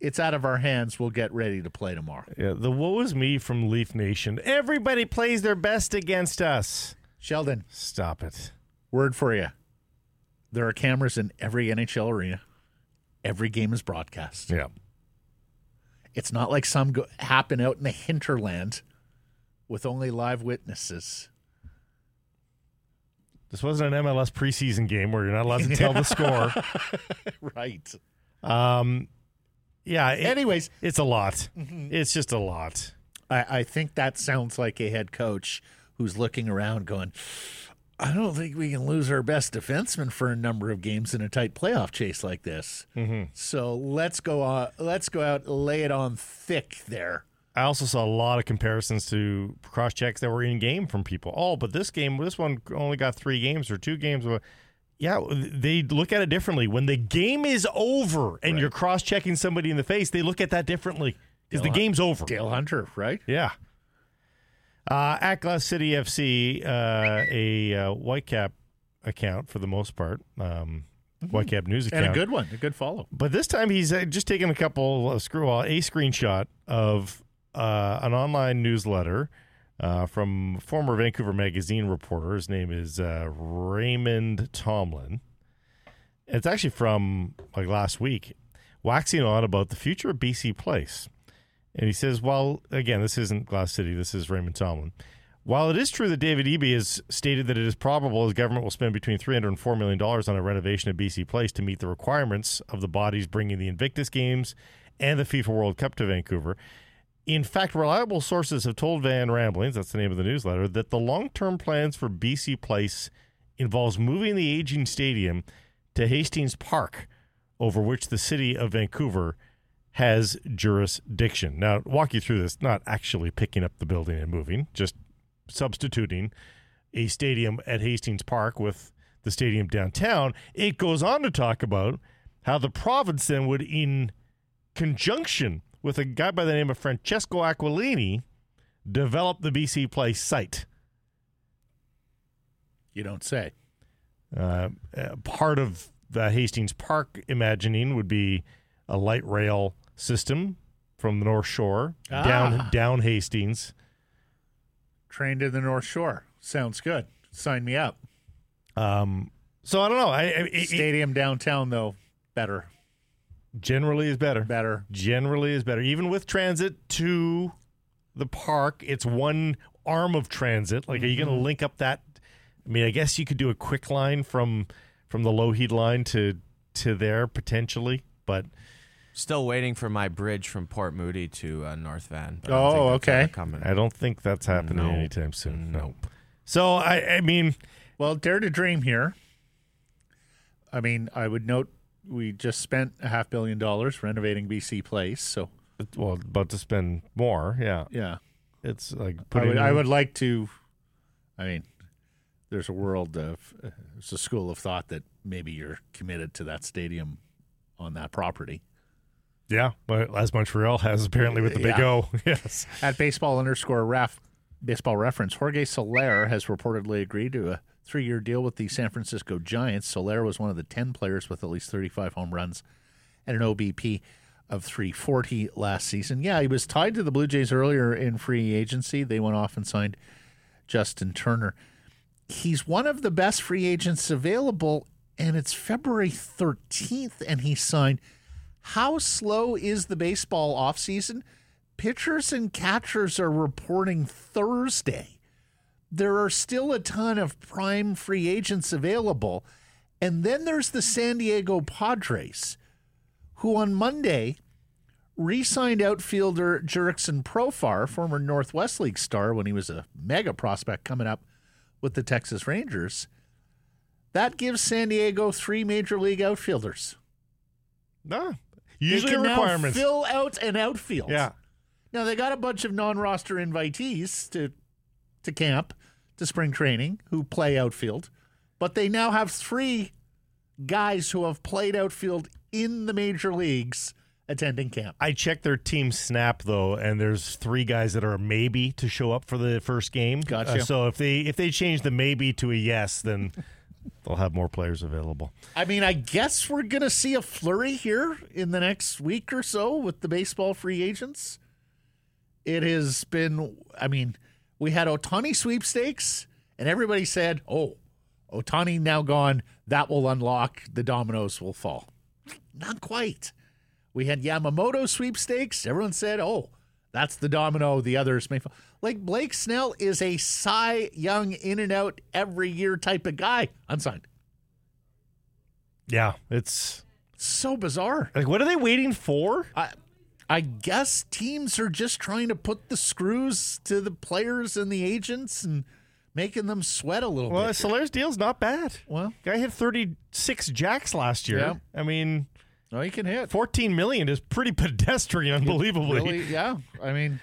it's out of our hands we'll get ready to play tomorrow Yeah, the woe is me from Leaf Nation. Everybody plays their best against us. sheldon Stop it. word for you there are cameras in every nhl arena every game is broadcast Yeah. It's not like some go- happen out in the hinterland with only live witnesses. This wasn't an MLS preseason game where you're not allowed to tell the score. Right. Um, yeah, it- Anyways, it's a lot. It's just a lot. I, I think that sounds like a head coach who's looking around going, I don't think we can lose our best defenseman for a number of games in a tight playoff chase like this. Mm-hmm. So let's go on, let's go out, lay it on thick there. I also saw a lot of comparisons to cross checks that were in game from people. Oh, but this game, this one only got three games or two games. Yeah, they look at it differently. When the game is over and you're cross checking somebody in the face, they look at that differently because the Dale- game's over. Dale Hunter, right? Yeah. Uh, at Glass City FC, uh, a uh, Whitecap account for the most part, um, Whitecap news account. And a good one, a good follow. But this time he's uh, just taken a couple of screw well, a screenshot of uh, an online newsletter uh, from former Vancouver Magazine reporter. His name is uh, Raymond Tomlin. It's actually from like last week, waxing on about the future of BC Place. And he says, well, again, this isn't Glass City, this is Raymond Tomlin. While it is true that David Eby has stated that it is probable the government will spend between $300 and $4 million on a renovation of BC Place to meet the requirements of the bodies bringing the Invictus Games and the FIFA World Cup to Vancouver, in fact, reliable sources have told Van Ramblings, that's the name of the newsletter, that the long term plans for BC Place involves moving the aging stadium to Hastings Park, over which the city of Vancouver has jurisdiction. Now, walk you through this, not actually picking up the building and moving, just substituting a stadium at Hastings Park with the stadium downtown. It goes on to talk about how the province then would, in conjunction with a guy by the name of Francesco Aquilini, develop the BC Play site. You don't say. Uh, uh, part of the Hastings Park imagining would be a light rail system from the North Shore Ah. down down Hastings. Train to the North Shore. Sounds good. Sign me up. Um, so I don't know. I, I it Stadium downtown, though, better. Generally is better. Better. Generally is better. Even with transit to the park, it's one arm of transit. Like, are you going Mm-hmm. to link up that? I mean, I guess you could do a quick line from from the Lougheed line to to there potentially, but Still waiting for my bridge from Port Moody to uh, North Van. but I Oh, don't think that's okay. Coming. I don't think that's happening No. anytime soon. No. Nope. So I, I mean, Well, dare to dream here. I mean, I would note we just spent a half billion dollars renovating BC Place. So, well, about to spend more. Yeah, yeah, it's like I putting. would, I would like to. I mean, there's a world of, uh, it's a school of thought that maybe you're committed to that stadium on that property. Yeah, but as Montreal has apparently with the Big Yeah. O. Yes. At baseball underscore ref, baseball reference, Jorge Soler has reportedly agreed to a three year deal with the San Francisco Giants. Soler was one of the 10 players with at least 35 home runs and an OBP of 340 last season. Yeah, he was tied to the Blue Jays earlier in free agency. They went off and signed Justin Turner. He's one of the best free agents available, and it's February 13th, and he signed. How slow is the baseball offseason? Pitchers and catchers are reporting Thursday. There are still a ton of prime free agents available. And then there's the San Diego Padres, who on Monday re signed outfielder Jurickson Profar, former Northwest League star when he was a mega prospect coming up with the Texas Rangers. That gives San Diego three major league outfielders. No. They Usually requirements. fill out an outfield. yeah. Now they got a bunch of non-roster invitees to to camp to spring training who play outfield, but they now have three guys who have played outfield in the major leagues attending camp. I checked their team snap though, and there's three guys that are maybe to show up for the first game. Gotcha. Uh, so if they if they change the maybe to a yes, then they'll have more players available. I mean, I guess we're going to see a flurry here in the next week or so with the baseball free agents. It has been, I mean, we had Ohtani sweepstakes, and everybody said, oh, Ohtani now gone. That will unlock, the dominoes will fall. Not quite. We had Yamamoto sweepstakes. Everyone said, oh, that's the domino. The others may fall. Like Blake Snell is a Cy Young in and out every year type of guy. Unsigned. Yeah, it's So bizarre. like what are they waiting for? I, I guess teams are just trying to put the screws to the players and the agents and making them sweat a little bit. Well, bit. Soler's deal's not bad. well, Guy hit 36 jacks last year. Yeah. I mean, no, he can hit. 14 million is pretty pedestrian, unbelievably. Really, yeah. I mean,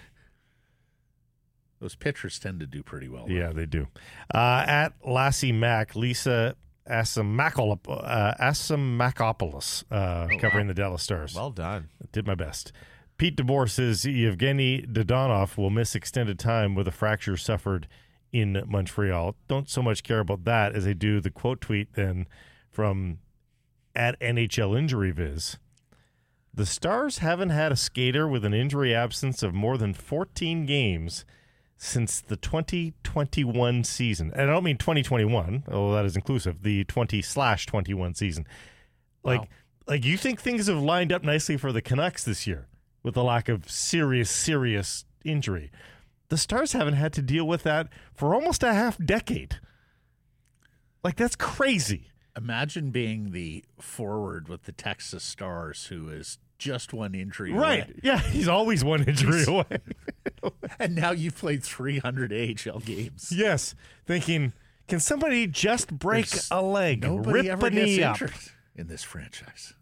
those pitchers tend to do pretty well. Yeah, they do. Uh, at Lassie Mac, Lisa Asimakopoulos, uh, Asimakopoulos uh, covering the Dallas Stars. Well done. Did my best. Pete DeBoer says Yevgeny Dadonov will miss extended time with a fracture suffered in Montreal. Don't so much care about that as I do the quote tweet then from at NHL Injury Viz. The Stars haven't had a skater with an injury absence of more than 14 games since the 2021 season. And I don't mean 2021, although that is inclusive, the 20 slash 21 season. Like, Wow. like you think things have lined up nicely for the Canucks this year with the lack of serious, serious injury. The Stars haven't had to deal with that for almost a half decade. Like, that's crazy. Imagine being the forward with the Texas Stars who is just one injury away. Right. away. Yeah, he's always one injury away. And now you've played 300 AHL games. yes. Thinking, can somebody just break There's a leg, Nobody rip ever a gets knee up? injured in this franchise.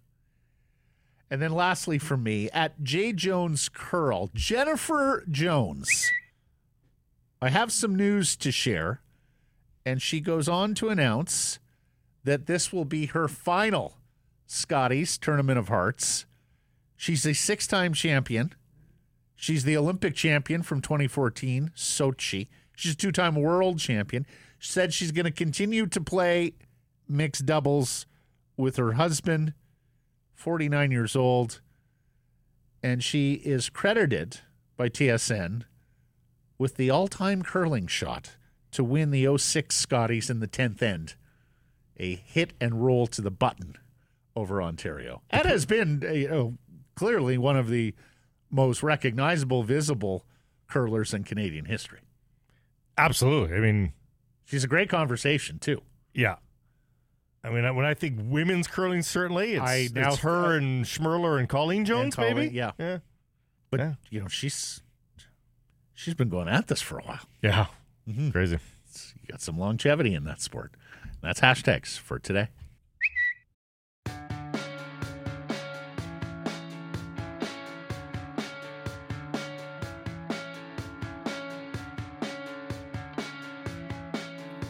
And then lastly for me, at J Jones Curl, Jennifer Jones. I have some news to share, and she goes on to announce that this will be her final Scotties Tournament of Hearts. She's a six time champion. She's the Olympic champion from 2014, Sochi. She's a two time world champion. She said she's going to continue to play mixed doubles with her husband, 49 years old. And she is credited by TSN with the all time curling shot to win the 06 Scotties in the 10th end. A hit and roll to the button over Ontario. That has been you know, clearly one of the most recognizable, visible curlers in Canadian history. Absolutely. I mean, She's a great conversation, too. yeah. I mean, when I think women's curling, certainly it's, I now- it's her and Schmirler and Colleen Jones, Colleen, maybe. yeah. yeah, But, Yeah. you know, she's she's been going at this for a while. yeah. Mm-hmm. Crazy. You got some longevity in that sport. That's hashtags for today.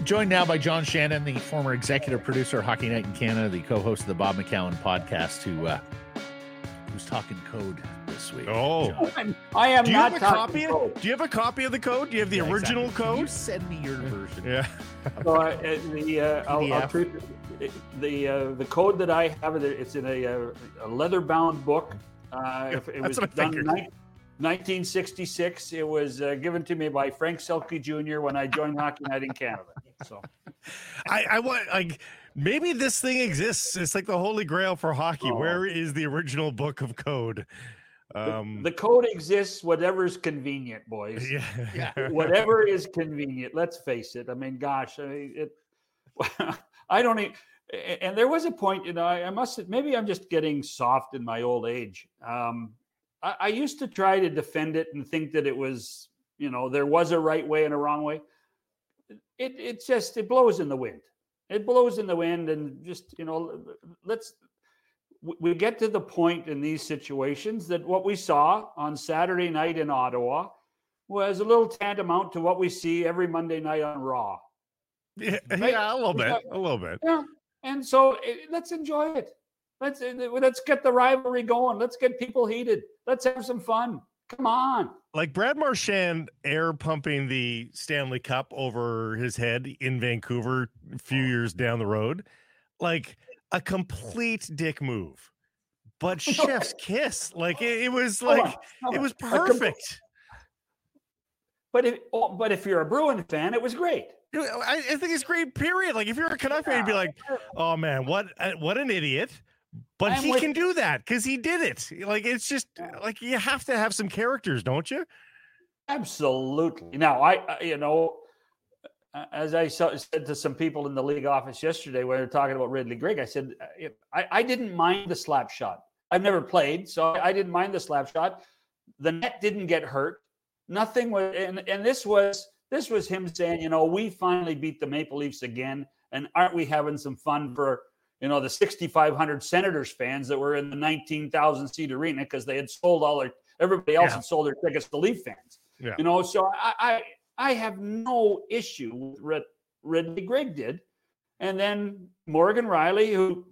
Joined now by John Shannon, the former executive producer of Hockey Night in Canada, the co-host of the Bob McCown podcast, who uh, who's talking code this week. Oh. John. I'm, Do you not have a talking copy? code. Do you have a copy of the code? Do you have the Yeah, original exactly. Can You code? send me your version. Yeah. So, uh, the uh, I'll, I'll treat the the, uh, the code that I have. It's in a, uh, a leather bound book. Uh, if it That's was what I done figured. 1966. It was uh, given to me by Frank Selke Jr. when I joined Hockey Night in Canada. So I, I want like maybe this thing exists. It's like the holy grail for hockey. Oh. Where is the original book of code? the- Um, the code exists. Whatever's convenient, boys. yeah, Yeah. Whatever is convenient. Let's face it. I mean, gosh, I mean, it. I don't. e- a- And there was a point, you know. I, I must. Maybe I'm just getting soft in my old age. Um, I, I used to try to defend it and think that it was, you know, there was a right way and a wrong way. It it just it blows in the wind. It blows in the wind, and just you know, let's we- get to the point in these situations that what we saw on Saturday night in Ottawa was a little tantamount to what we see every Monday night on Raw. yeah, Right? yeah, a little bit, a little bit. Yeah, and so eh, let's enjoy it. Let's eh, let's get the rivalry going. Let's get people heated. Let's have some fun. Come on. Like Brad Marchand air pumping the Stanley Cup over his head in Vancouver a few years down the road, like a complete dick move. But chef's kiss, like it, it was Hold on, like hold it was perfect. But if oh, but if you're a Bruin fan, it was great. I, I think it's great. Period. Like if you're a Canuck fan, you'd be like, "Oh man, what uh, what an idiot!" But I'm he with- can do that because he did it. Like it's just like you have to have some characters, don't you? Absolutely. Now, I, I you know, uh, as I saw, said to some people in the league office yesterday when they were talking about Ridley Greig, I said uh, I, I didn't mind the slap shot. I've never played, so I didn't mind the slap shot. The net didn't get hurt. Nothing was, and, and this was this was him saying, you know, we finally beat the Maple Leafs again, and aren't we having some fun for you know the 6,500 Senators fans that were in the 19,000 seat arena because they had sold all their everybody else Yeah. had sold their tickets to Leaf fans. Yeah. You know, so I, I I have no issue with what Ridley Greig did. And then Morgan Rielly, who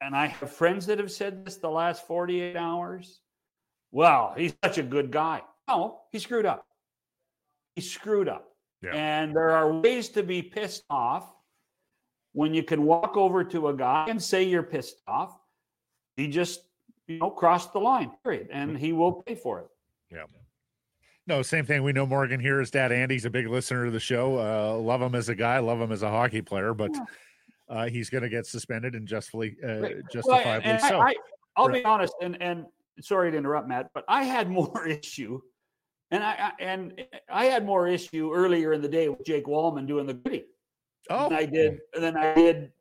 and I have friends that have said this the last 48 hours. Well, he's such a good guy. No, he screwed up. He screwed up. Yeah. And there are ways to be pissed off when you can walk over to a guy and say you're pissed off. He just, you know, crossed the line, period. And he will pay for it. Yeah. No, same thing. We know Morgan here. His dad Andy's a big listener to the show. Uh, love him as a guy, love him as a hockey player, but uh, he's going to get suspended and justly, uh, Right. Well, justifiably I- so. I, will Right. be honest, and and sorry to interrupt, Matt, but I had more issue, and I, I and I had more issue earlier in the day with Jake Walman doing the goodie oh, than I did And then I did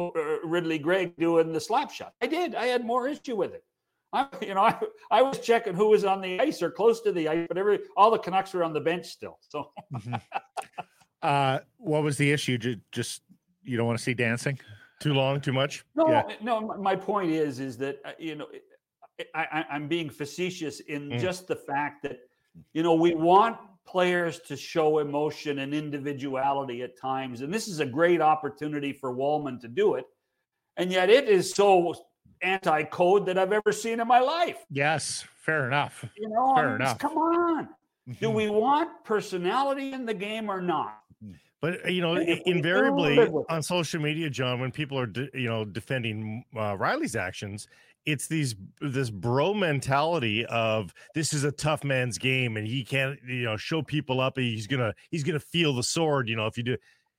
uh, Ridley Greig doing the slap shot. I did. I had more issue with it. I, you know, I, I was checking who was on the ice or close to the ice, but every all the Canucks were on the bench still. So mhm. uh, what was the issue? Ju- Just you don't want to see dancing? Too long, too much. No, Yeah. no. My point is, is that uh, you know, I, I, I'm being facetious in Mm. just the fact that you know we want players to show emotion and individuality at times, and this is a great opportunity for Walman to do it, and yet it is so anti-code that I've ever seen in my life. Yes, fair enough. You know, Fair I mean, enough. come on. Do Mhm. we want personality in the game or not? But uh, you know, And if i- we do invariably live with it. on social media, John, when people are de- you know defending uh, Riley's actions, it's these this bro mentality of this is a tough man's game, and he can't you know show people up. He's gonna he's gonna feel the sword. You know, if you do.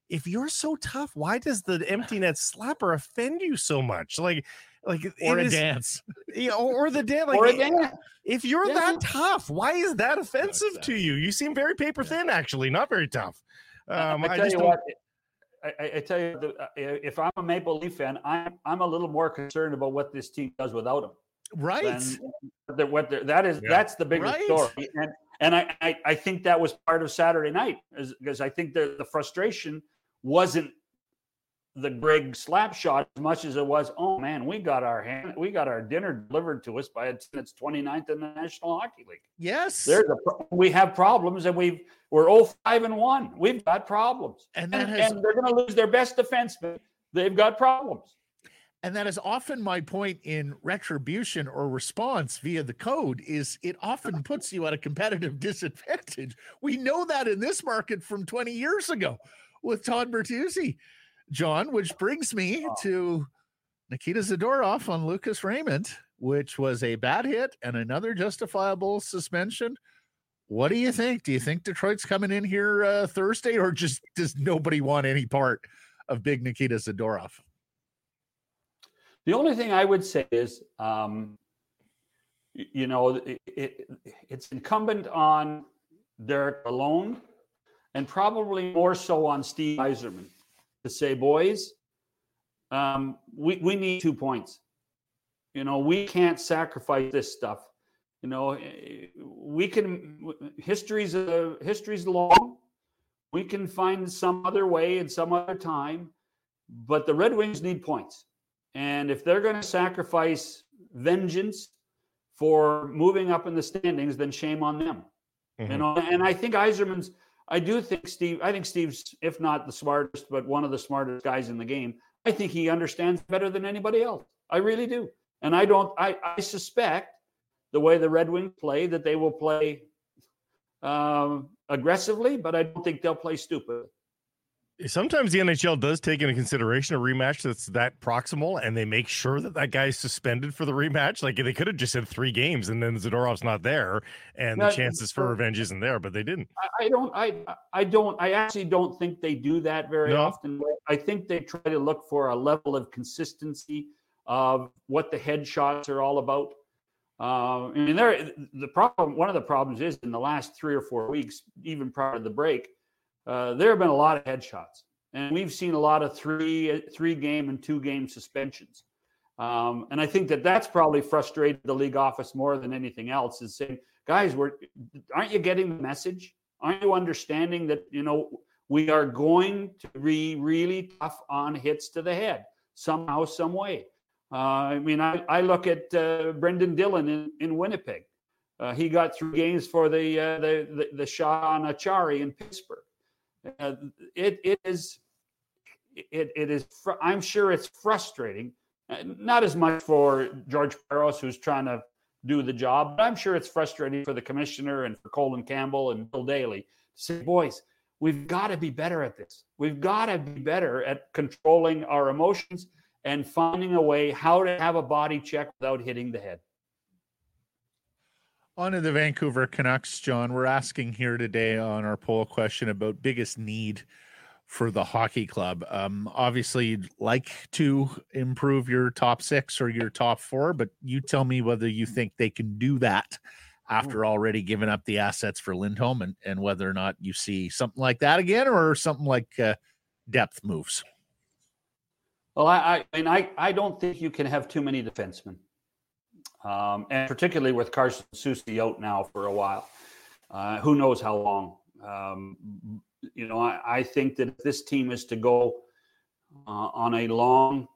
If you're so tough, why does the empty net slapper offend you so much? Like, like Or a is- dance. you know, or the dance. Like, or again, if you're Yeah. that tough, why is that offensive that. to you? You seem very paper thin, actually, not very tough. Um, I I, tell just you don't. what, I, I- I tell you, the- uh, if I'm a Maple Leaf fan, I'm I'm a little more concerned about what this team does without him. Right. Than that what that is Yeah. that's the bigger Right. story, and and I, I I think that was part of Saturday night, because I think the the frustration wasn't the Greig slap shot as much as it was. Oh man, we got our hand, we got our dinner delivered to us by a team that's 29th in the National Hockey League. yes. There's a we have problems, and we've we're 05 and one. We've got problems, And that and, has- and they're going to lose their best defenseman. They've got problems. And that is often my point in retribution or response via the code is it often puts you at a competitive disadvantage. We know that in this market from 20 years ago with Todd Bertuzzi, John, which brings me to Nikita Zadorov on Lucas Raymond. which was a bad hit and another justifiable suspension. What do you think? Do you think Detroit's coming in here uh, Thursday, or just does nobody want any part of Big Nikita Zadorov? The only thing I would say is, um, you know, it, it, it's incumbent on Derek Lalonde, and probably more so on Steve Yzerman to say, boys, um, we, we need two points. You know, we can't sacrifice this stuff. You know, eh, we can. History's a history's long. We can find some other way and some other time, but the Red Wings need points. And if they're going to sacrifice vengeance for moving up in the standings, then shame on them. Mm-hmm. You know, and I think Yzerman's. I do think Steve. I think Steve's, if not the smartest, but one of the smartest guys in the game. I think he understands better than anybody else. I really do. And I don't. I, I suspect the way the Red Wings play that they will play um, aggressively, but I don't think they'll play stupid. Sometimes the NHL does take into consideration a rematch that's that proximal, and they make sure that that guy's suspended for the rematch. Like they could have just said three games, and then Zadorov's not there, and now, the chances for revenge isn't there. But they didn't. I, don't. I I don't. I actually don't think they do that very no. often. I think they try to look for a level of consistency of what the headshots are all about. Uh, I mean, there. The problem. One of the problems is in the last three or four weeks, even prior to the break, uh, there have been a lot of headshots, and we've seen a lot of three three game and two game suspensions. Um, and I think that that's probably frustrated the league office more than anything else. Is saying, guys, we're aren't you getting the message? Aren't you understanding that you know we are going to be really tough on hits to the head somehow, some way? Uh, I mean, I, I look at uh, Brendan Dillon in, in Winnipeg. Uh, he got three games for the, uh, the, the, the shot on Acciari in Pittsburgh. Uh, it, it is, it, it is, fr- I'm sure it's frustrating. Uh, not as much for George Parros, who's trying to do the job, but I'm sure it's frustrating for the commissioner and for Colin Campbell and Bill Daly to say, boys, we've got to be better at this. We've got to be better at controlling our emotions and finding a way how to have a body check without hitting the head. On to the Vancouver Canucks, John. We're asking here today on our poll question about biggest need for the hockey club. Um, obviously, you'd like to improve your top six or your top four, but you tell me whether you think they can do that after already giving up the assets for Lindholm and, and whether or not you see something like that again or something like uh, depth moves. Well, I, I mean, I, I don't think you can have too many defensemen, um, and particularly with Carson Soucy out now for a while. Uh, who knows how long? Um, you know, I, I, think that if this team is to go uh, on a long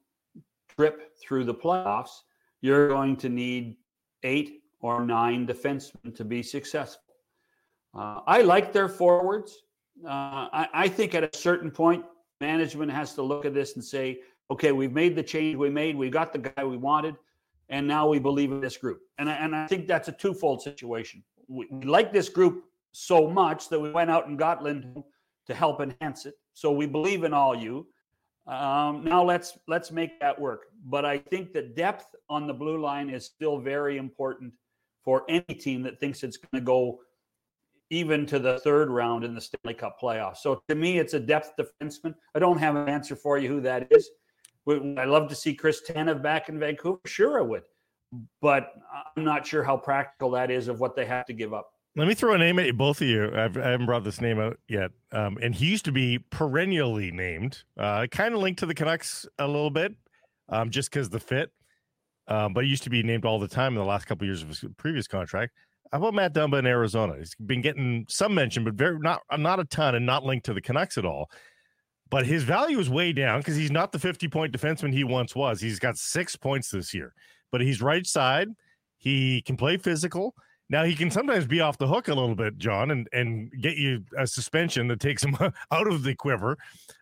trip through the playoffs, you're going to need eight or nine defensemen to be successful. Uh, I like their forwards. Uh, I, I think at a certain point, management has to look at this and say, okay, we've made the change we made, we got the guy we wanted, and now we believe in this group. And I, and I think that's a twofold situation. We, we like this group so much that we went out and got Lindholm to help enhance it. So we believe in all you. Um, now let's let's make that work. But I think the depth on the blue line is still very important for any team that thinks it's going to go even to the third round in the Stanley Cup playoffs. So to me, it's a depth defenseman. I don't have an answer for you who that is. Would I love to see Chris Tanev back in Vancouver? Sure, I would. But I'm not sure how practical that is of what they have to give up. Let me throw a name at both of you. I've, I have not brought this name out yet. Um, and he used to be perennially named, uh, kind of linked to the Canucks a little bit, um, just because the fit. Um, but he used to be named all the time in the last couple of years of his previous contract. How about Matt Dumba in Arizona? He's been getting some mention, but very not not a ton, and not linked to the Canucks at all but his value is way down because he's not the 50 point defenseman he once was. He's got six points this year, but he's right side. He can play physical. Now he can sometimes be off the hook a little bit, John, and and get you a suspension that takes him out of the quiver.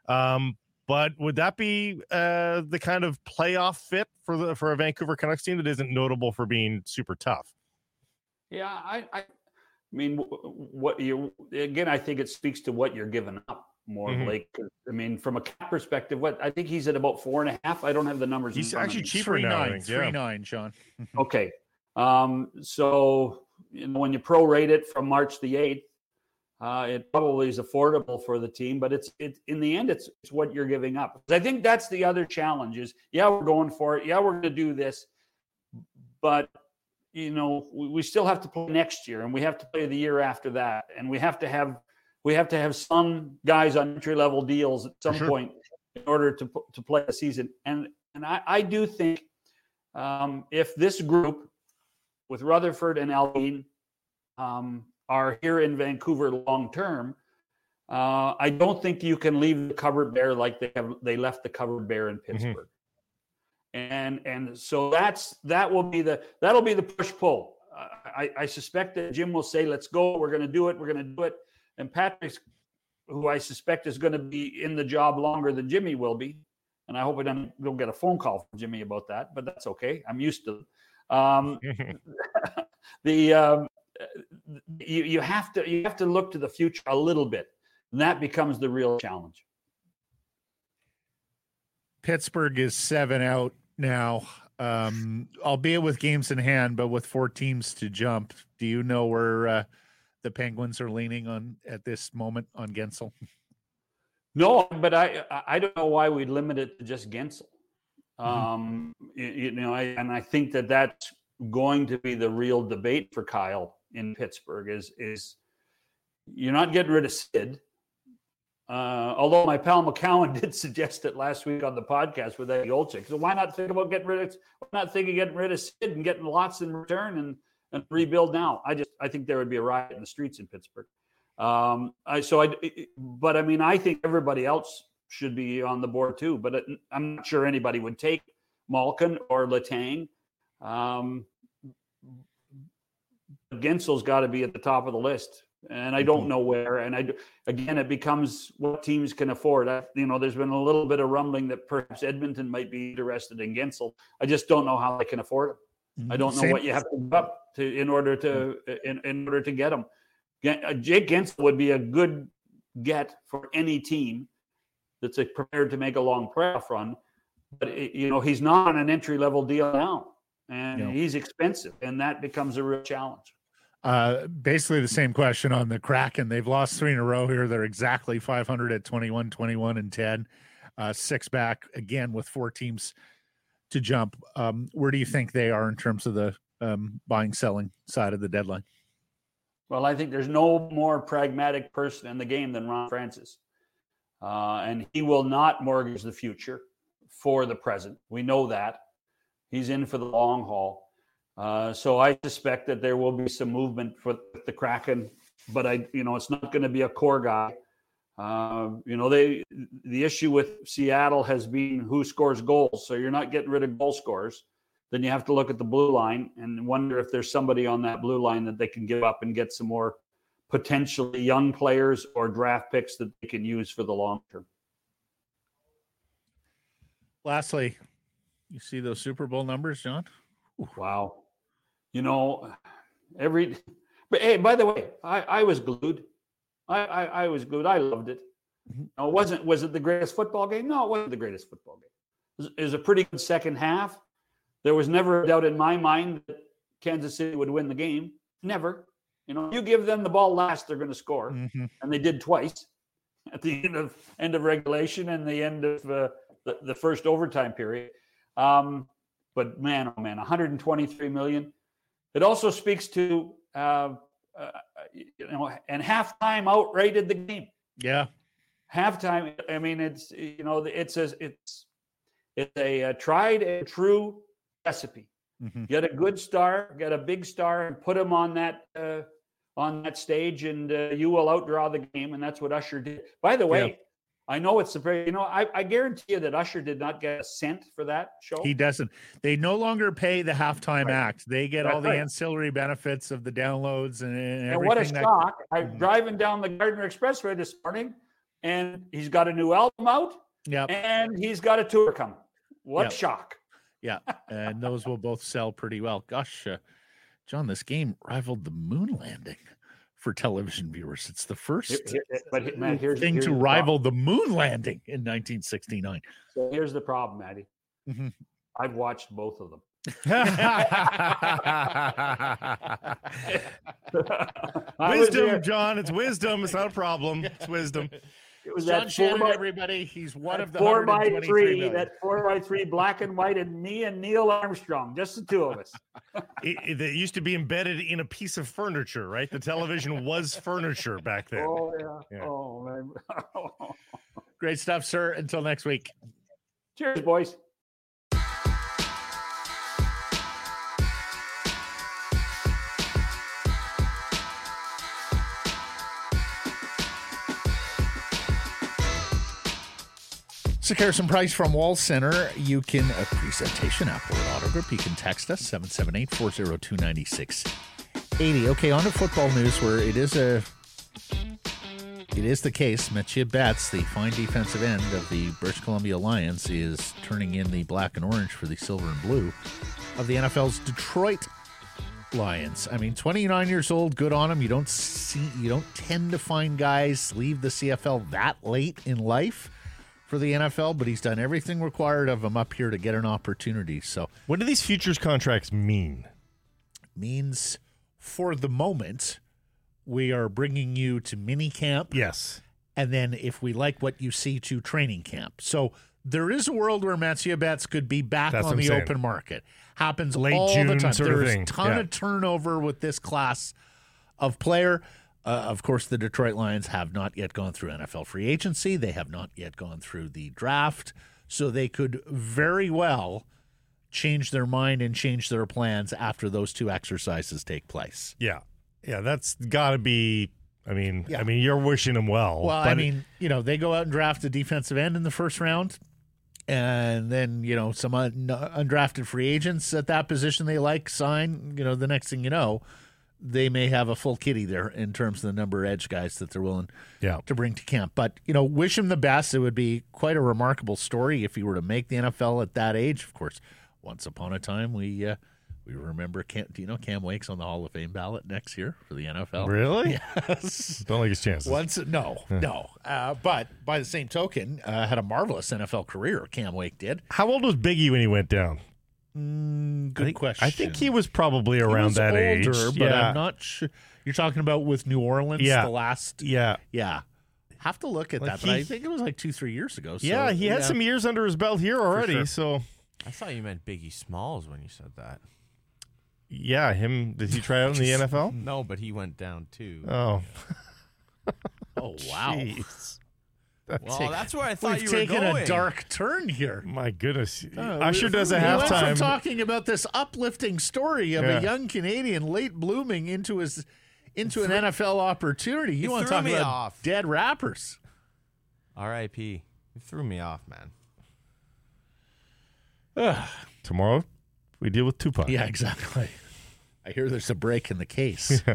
Um, but would that be uh, the kind of playoff fit for the for a Vancouver Canucks team that isn't notable for being super tough? Yeah, I, I mean, what you again? I think it speaks to what you're giving up more Mhm. Blake. 'Cause, I mean, from a cap perspective, what I think he's at about four and a half. I don't have the numbers. in He's front of actually me. cheaper three now. I nine, think, three nine, Sean. Okay. Um, so you know, when you prorate it from March the eighth, uh, it probably is affordable for the team, but it's it in the end, it's it's what you're giving up. I think that's the other challenge is yeah, we're going for it. Yeah, we're going to do this, but you know, we, we still have to play next year, and we have to play the year after that, and we have to have we have to have some guys on entry level deals at some sure. point in order to to play a season. And and I, I do think um, if this group with Rutherford and Allvin um, are here in Vancouver long term, uh, I don't think you can leave the cupboard bare like they have they left the cupboard bare in Pittsburgh. And and so that's that will be the that'll be the push pull. I, I suspect that Jim will say, "Let's go. We're going to do it. We're going to do it." And Patrick's, who I suspect is going to be in the job longer than Jimmy will be, and I hope I don't, don't get a phone call from Jimmy about that, but that's okay. I'm used to. Um, the um, you you have to you have to look to the future a little bit, and that becomes the real challenge. Pittsburgh is seven out now, um, albeit with games in hand, but with four teams to jump. Do you know where uh, the Penguins are leaning on at this moment on Guentzel? No, but I I- don't know why we limit it to just Guentzel. Mhm. Um, you, you know, I, and I think that that's going to be the real debate for Kyle in Pittsburgh. Is is you're not getting rid of Sid. Uh, although my pal McCown did suggest it last week on the podcast with Eddie Olczyk. So why not think about getting rid of why not think of getting rid of Sid and getting lots in return and and rebuild now? I just I think there would be a riot in the streets in Pittsburgh. Um, I so I but I mean I think everybody else should be on the board too. But I'm not sure anybody would take Malkin or Letang. Um, Guentzel's got to be at the top of the list, and I don't know where. And I again, it becomes what teams can afford. I, you know, there's been a little bit of rumbling that perhaps Edmonton might be interested in Guentzel. I just don't know how they can afford him. I don't know Same- what you have to give up to in order to in, in order to get him. Uh, Jake Guentzel would be a good get for any team that's uh, prepared to make a long playoff run. But it- you know he's not on an entry level deal now, and No. he's expensive, and that becomes a real challenge. Uh, basically the same question on the Kraken. They've lost three in a row here. They're exactly 500 at 21, 21, and 10. Uh, six back again with four teams to jump. Um, where do you think they are in terms of the um, buying selling side of the deadline? Well, I think there's no more pragmatic person in the game than Ron Francis. Uh, and he will not mortgage the future for the present. We know that. He's in for the long haul. Uh, so I suspect that there will be some movement for the Kraken, but I, you know, it's not going to be a core guy. Uh, you know, they the issue with Seattle has been who scores goals. So you're not getting rid of goal scorers then you have to look at the blue line and wonder if there's somebody on that blue line that they can give up and get some more potentially young players or draft picks that they can use for the long term. Lastly, you see those Super Bowl numbers, John? Wow. You know, every but hey, by the way, I, I was glued. I, I I was glued. I loved it. Mhm. No, it wasn't was it the greatest football game? No, it wasn't the greatest football game. It was, it was a pretty good second half. There was never a doubt in my mind that Kansas City would win the game. Never. You know, you give them the ball last, they're going to score, Mhm. and they did twice at the end of end of regulation and the end of uh, the, the first overtime period. Um, but man, oh man, 123 million. It also speaks to uh, uh, you know, and halftime outrated the game. Yeah. Halftime, I mean, it's you know, it's a it's it's a, uh tried and true recipe. Mhm. Get a good star, get a big star, and put him on that uh, on that stage, and uh, you will outdraw the game. And that's what Usher did. By the way, I know it's a very you know I, I guarantee you that Usher did not get a cent for that show. He doesn't. They no longer pay the halftime Right. act. They get Right, all the right. ancillary benefits of the downloads and, and and everything. what a that- shock! I'm Mhm. driving down the Gardiner Expressway this morning, and he's got a new album out, Yep. and he's got a tour coming. What Yep. shock! And those will both sell pretty well. Gosh, uh, John, this game rivaled the moon landing for television viewers. It's the first Here- here- but he- Matt, here's thing here's to the rival the moon landing in 1969. So here's the problem, Maddie. Mhm. I've watched both of them. Wisdom. John. It's wisdom. It's not a problem. It's wisdom. It was John that four Shannon, by, everybody. He's one of the four by 123 three, million. that four by three, black and white, and me and Neil Armstrong, just the two of us. It, it- it used to be embedded in a piece of furniture, right? The television was furniture back then. Oh yeah. Yeah. Oh man. Great stuff, sir. Until next week. Cheers, boys. Sekeres and Price from Wall Center. You can, a presentation Applewood Auto Group. You can text us 778 402 9680. Okay, on to football news where it is a. It is the case. Mathieu Betts, the fine defensive end of the British Columbia Lions, is turning in the black and orange for the silver and blue of the NFL's Detroit Lions. I mean, 29 years old, good on him. You don't see, you don't tend to find guys leave the CFL that late in life for the NFL, but he's done everything required of him up here to get an opportunity. So What do these futures contracts mean? means for the moment we are bringing you to mini camp Yes. and then if we like what you see to training camp. So there is a world where Mathieu Betts could be back That's on the saying. open market. Happens Late all the June time. sort There's a ton Yeah. of turnover with this class of player. Uh, of course, the Detroit Lions have not yet gone through NFL free agency. They have not yet gone through the draft. So they could very well change their mind and change their plans after those two exercises take place. Yeah. Yeah. That's got to be. I mean, Yeah. I mean, you're wishing them well. Well, I mean, you know, they go out and draft a defensive end in the first round, and then you know some un- undrafted free agents at that position they like sign. You know, the next thing you know, they may have a full kitty there in terms of the number of edge guys that they're willing yeah. to bring to camp. But you know, wish him the best. It would be quite a remarkable story if he were to make the NFL at that age. Of course, once upon a time we. Uh, we remember Cam, do you know Cam Wake's on the Hall of Fame ballot next year for the NFL? Really? Yes. Don't like his chances. Once, no, no. Uh, but by the same token, uh, had a marvelous NFL career. Cam Wake did. How old was Biggie when he went down? Mm, good I think, question. I think he was probably He around was that older, age. but yeah. I'm not sure. You're talking about with New Orleans, Yeah. the last. yeah. Yeah, have to look at Like that. But I think it was like two, three years ago. So, yeah, he had some years under his belt here already. sure. So, I thought you meant Biggie Smalls when you said that. yeah, him. Did he try out in the NFL? No, but he went down too. Oh, Oh wow, jeez. Well, that's where I thought we've you were taken going. a dark turn here. My goodness. Uh, Usher we- does a we went from halftime. talking about this uplifting story of Yeah. a young Canadian late blooming into his into an NFL opportunity. You want to threw talk me about off. dead rappers? R.I.P. You threw me off, man. Tomorrow, we deal with Tupac. Yeah, exactly. I hear there's a break in the case.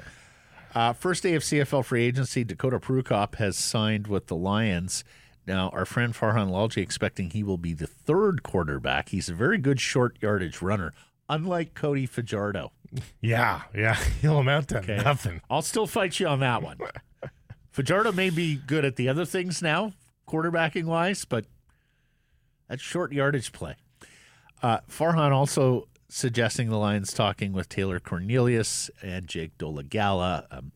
uh, first day of CFL free agency, Dakota Prukop has signed with the Lions. Now, our friend Farhan Lalji expecting he will be the third quarterback. He's a very good short yardage runner, unlike Cody Fajardo. Yeah, yeah. He'll amount to Okay. nothing. I'll still fight you on that one. Fajardo may be good at the other things now, quarterbacking wise, but that's short yardage play. Uh, Farhan also suggesting the Lions talking with Taylor Cornelius and Jake Dolegala. Um,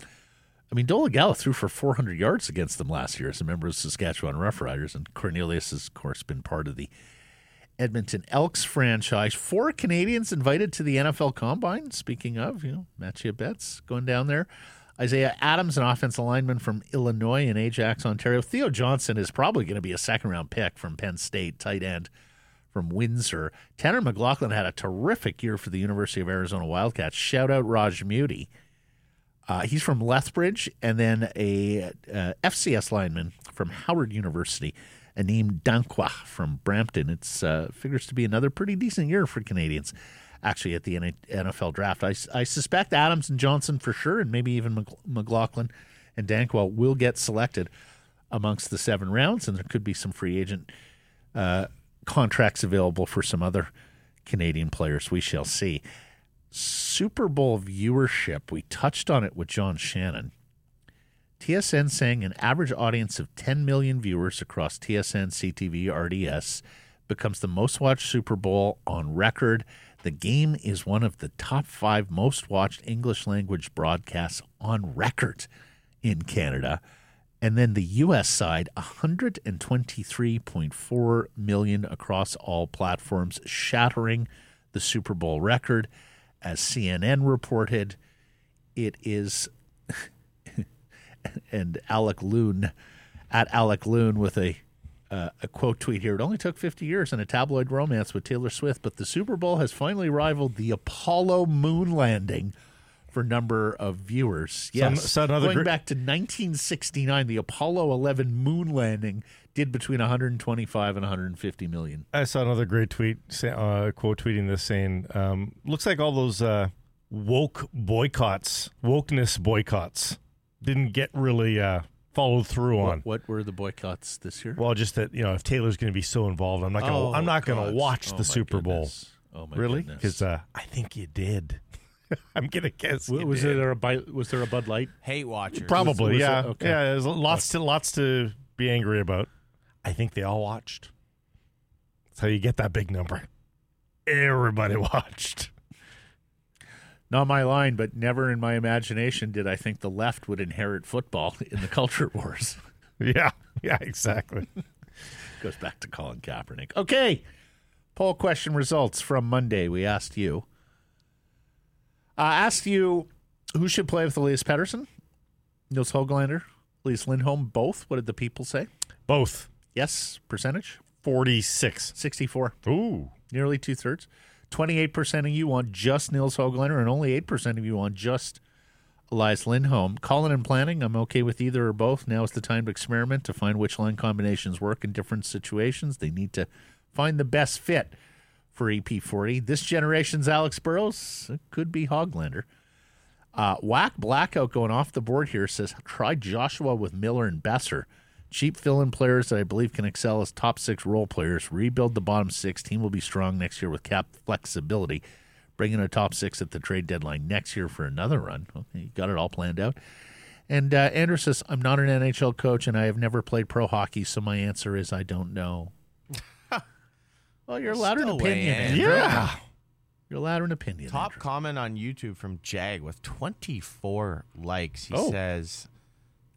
I mean, Dolegala threw for 400 yards against them last year as a member of the Saskatchewan Roughriders, and Cornelius has, of course, been part of the Edmonton Elks franchise. Four Canadians invited to the NFL Combine. Speaking of, you know, Mathieu Betts going down there. Isaiah Adams, an offensive lineman from Illinois in Ajax, Ontario. Theo Johnson is probably going to be a second round pick from Penn State, tight end from Windsor. Tanner McLachlan had a terrific year for the University of Arizona Wildcats. Shout out Raj Muti. Uh, he's from Lethbridge, and then a uh, FCS lineman from Howard University, Anim Dankwah from Brampton. It uh, figures to be another pretty decent year for Canadians. Actually, at the NFL draft, I, I suspect Adams and Johnson for sure, and maybe even McLachlan and Dankwah will get selected amongst the seven rounds, and there could be some free agent uh, contracts available for some other Canadian players. We shall see. Super Bowl viewership, we touched on it with John Shannon. TSN saying an average audience of 10 million viewers across TSN, CTV, RDS becomes the most watched Super Bowl on record. The game is one of the top five most watched English language broadcasts on record in Canada. And then the US side, 123.4 million across all platforms, shattering the Super Bowl record. As CNN reported, it is, and Alec Loon, at Alec Loon with a uh, a quote tweet here. It only took 50 years and a tabloid romance with Taylor Swift, but the Super Bowl has finally rivaled the Apollo moon landing for number of viewers. Yes, so another going gr- back to 1969, the Apollo 11 moon landing did between 125 and 150 million. I saw another great tweet, say- uh, quote tweeting this saying, um, "Looks like all those uh, woke boycotts, wokeness boycotts, didn't get really uh, followed through on." What, what were the boycotts this year? Well, just that you know, if Taylor's going to be so involved, I'm not going to. Oh, I'm not going to watch Oh, the Super Bowl. Oh my really? Because uh, I think you did. I'm gonna guess. W- was did. there a Bi- was there a Bud Light? Hate watchers. Probably, was yeah, it? Okay. yeah. There's lots to lots to be angry about. I think they all watched. That's how you get that big number. Everybody watched. Not my line, but never in my imagination did I think the left would inherit football in the culture wars. Yeah, yeah, exactly. Goes back to Colin Kaepernick. Okay. Poll question results from Monday. We asked you. Uh, asked you who should play with Elias Pettersson, Nils Hoglander, Elias Lindholm, both. What did the people say? Both Yes, percentage? forty-six. 64, Ooh, nearly two thirds. 28% of you want just Nils Hoglander, and only 8% of you want just Elias Lindholm. Calling and planning, I'm okay with either or both. Now is the time to experiment to find which line combinations work in different situations. They need to find the best fit for EP40. This generation's Alex Burrows could be Hoglander. Uh, Whack Blackout going off the board here says try Joshua with Miller and Boeser. Cheap fill in players that I believe can excel as top six role players. Rebuild the bottom six. Team will be strong next year with cap flexibility. Bring in a top six at the trade deadline next year for another run. Okay, you got it all planned out. And uh, Andrew says, I'm not an NHL coach and I have never played pro hockey, so my answer is I don't know. Well, you're allowed an Still weigh opinion, in. Andrew. yeah. You're allowed an opinion. Top Andrew. comment on YouTube from Jag with 24 likes. He Oh. says,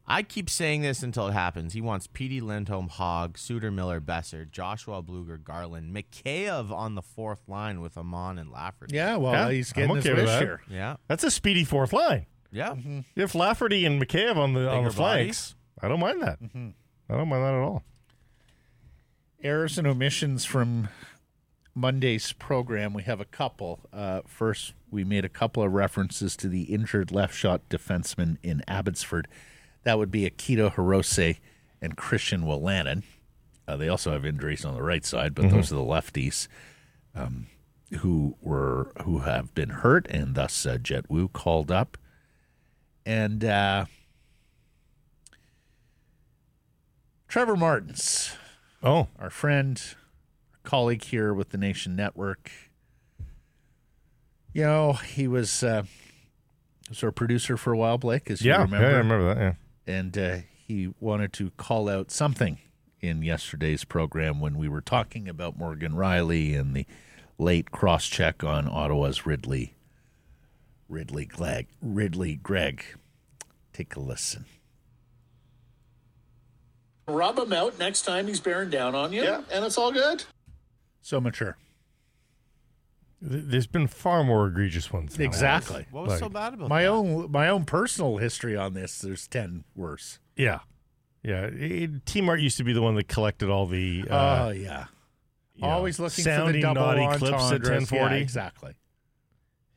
I keep saying this until it happens. He wants Petey Lindholm, Hogg, Suter Miller, Boeser, Joshua Blueger, Garland, Mikheyev on the fourth line with Åman and Lafferty. Yeah, well, Yeah, he's I'm getting okay his with wish here. Yeah. That's a speedy fourth line. Yeah. Mm-hmm. You have Lafferty and McCabe on the on the Bigger flanks. I don't mind that. Mm-hmm. I don't mind that at all. Errors and omissions from Monday's program. We have a couple. Uh, first, we made a couple of references to the injured left shot defenseman in Abbotsford. That would be Akito Hirose and Christian Wolanin. Uh, they also have injuries on the right side, but those are the lefties um, who were who have been hurt, and thus uh, Jett Woo called up. And uh, Trevor Martins Oh, our friend, colleague here with the Nation Network. You know, he was uh, was our producer for a while, Blake, as you remember, yeah, I remember that. Yeah. and uh, he wanted to call out something in yesterday's program when we were talking about Morgan Rielly and the late cross check on Ottawa's Ridley Ridley Greig Ridley Greig. Take a listen. Rub him out next time he's bearing down on you, yeah. and it's all good. So mature. There's been far more egregious ones. than that. Exactly. What was so bad about My that? own my own personal history on this. There's ten worse. Yeah, yeah. T Mart used to be the one that collected all the. Oh Uh, yeah. you know, Always looking for the sounding double naughty clips at 1040. Yeah, exactly.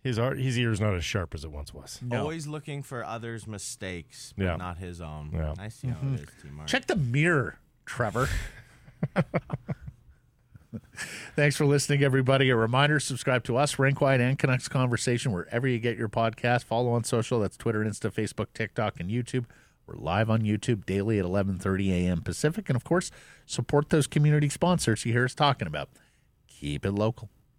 His art, his ear's not as sharp as it once was. No. Always looking for others' mistakes, but Yeah. not his own. Yeah. I see how it is, T Mark. Check the mirror, Trevor. Thanks for listening, everybody. A reminder: subscribe to us, Rink Wide, and Canucks Conversation wherever you get your podcast. Follow on social. That's Twitter, Insta, Facebook, TikTok, and YouTube. We're live on YouTube daily at 11:30 a.m. Pacific, and of course, support those community sponsors you hear us talking about. Keep it local.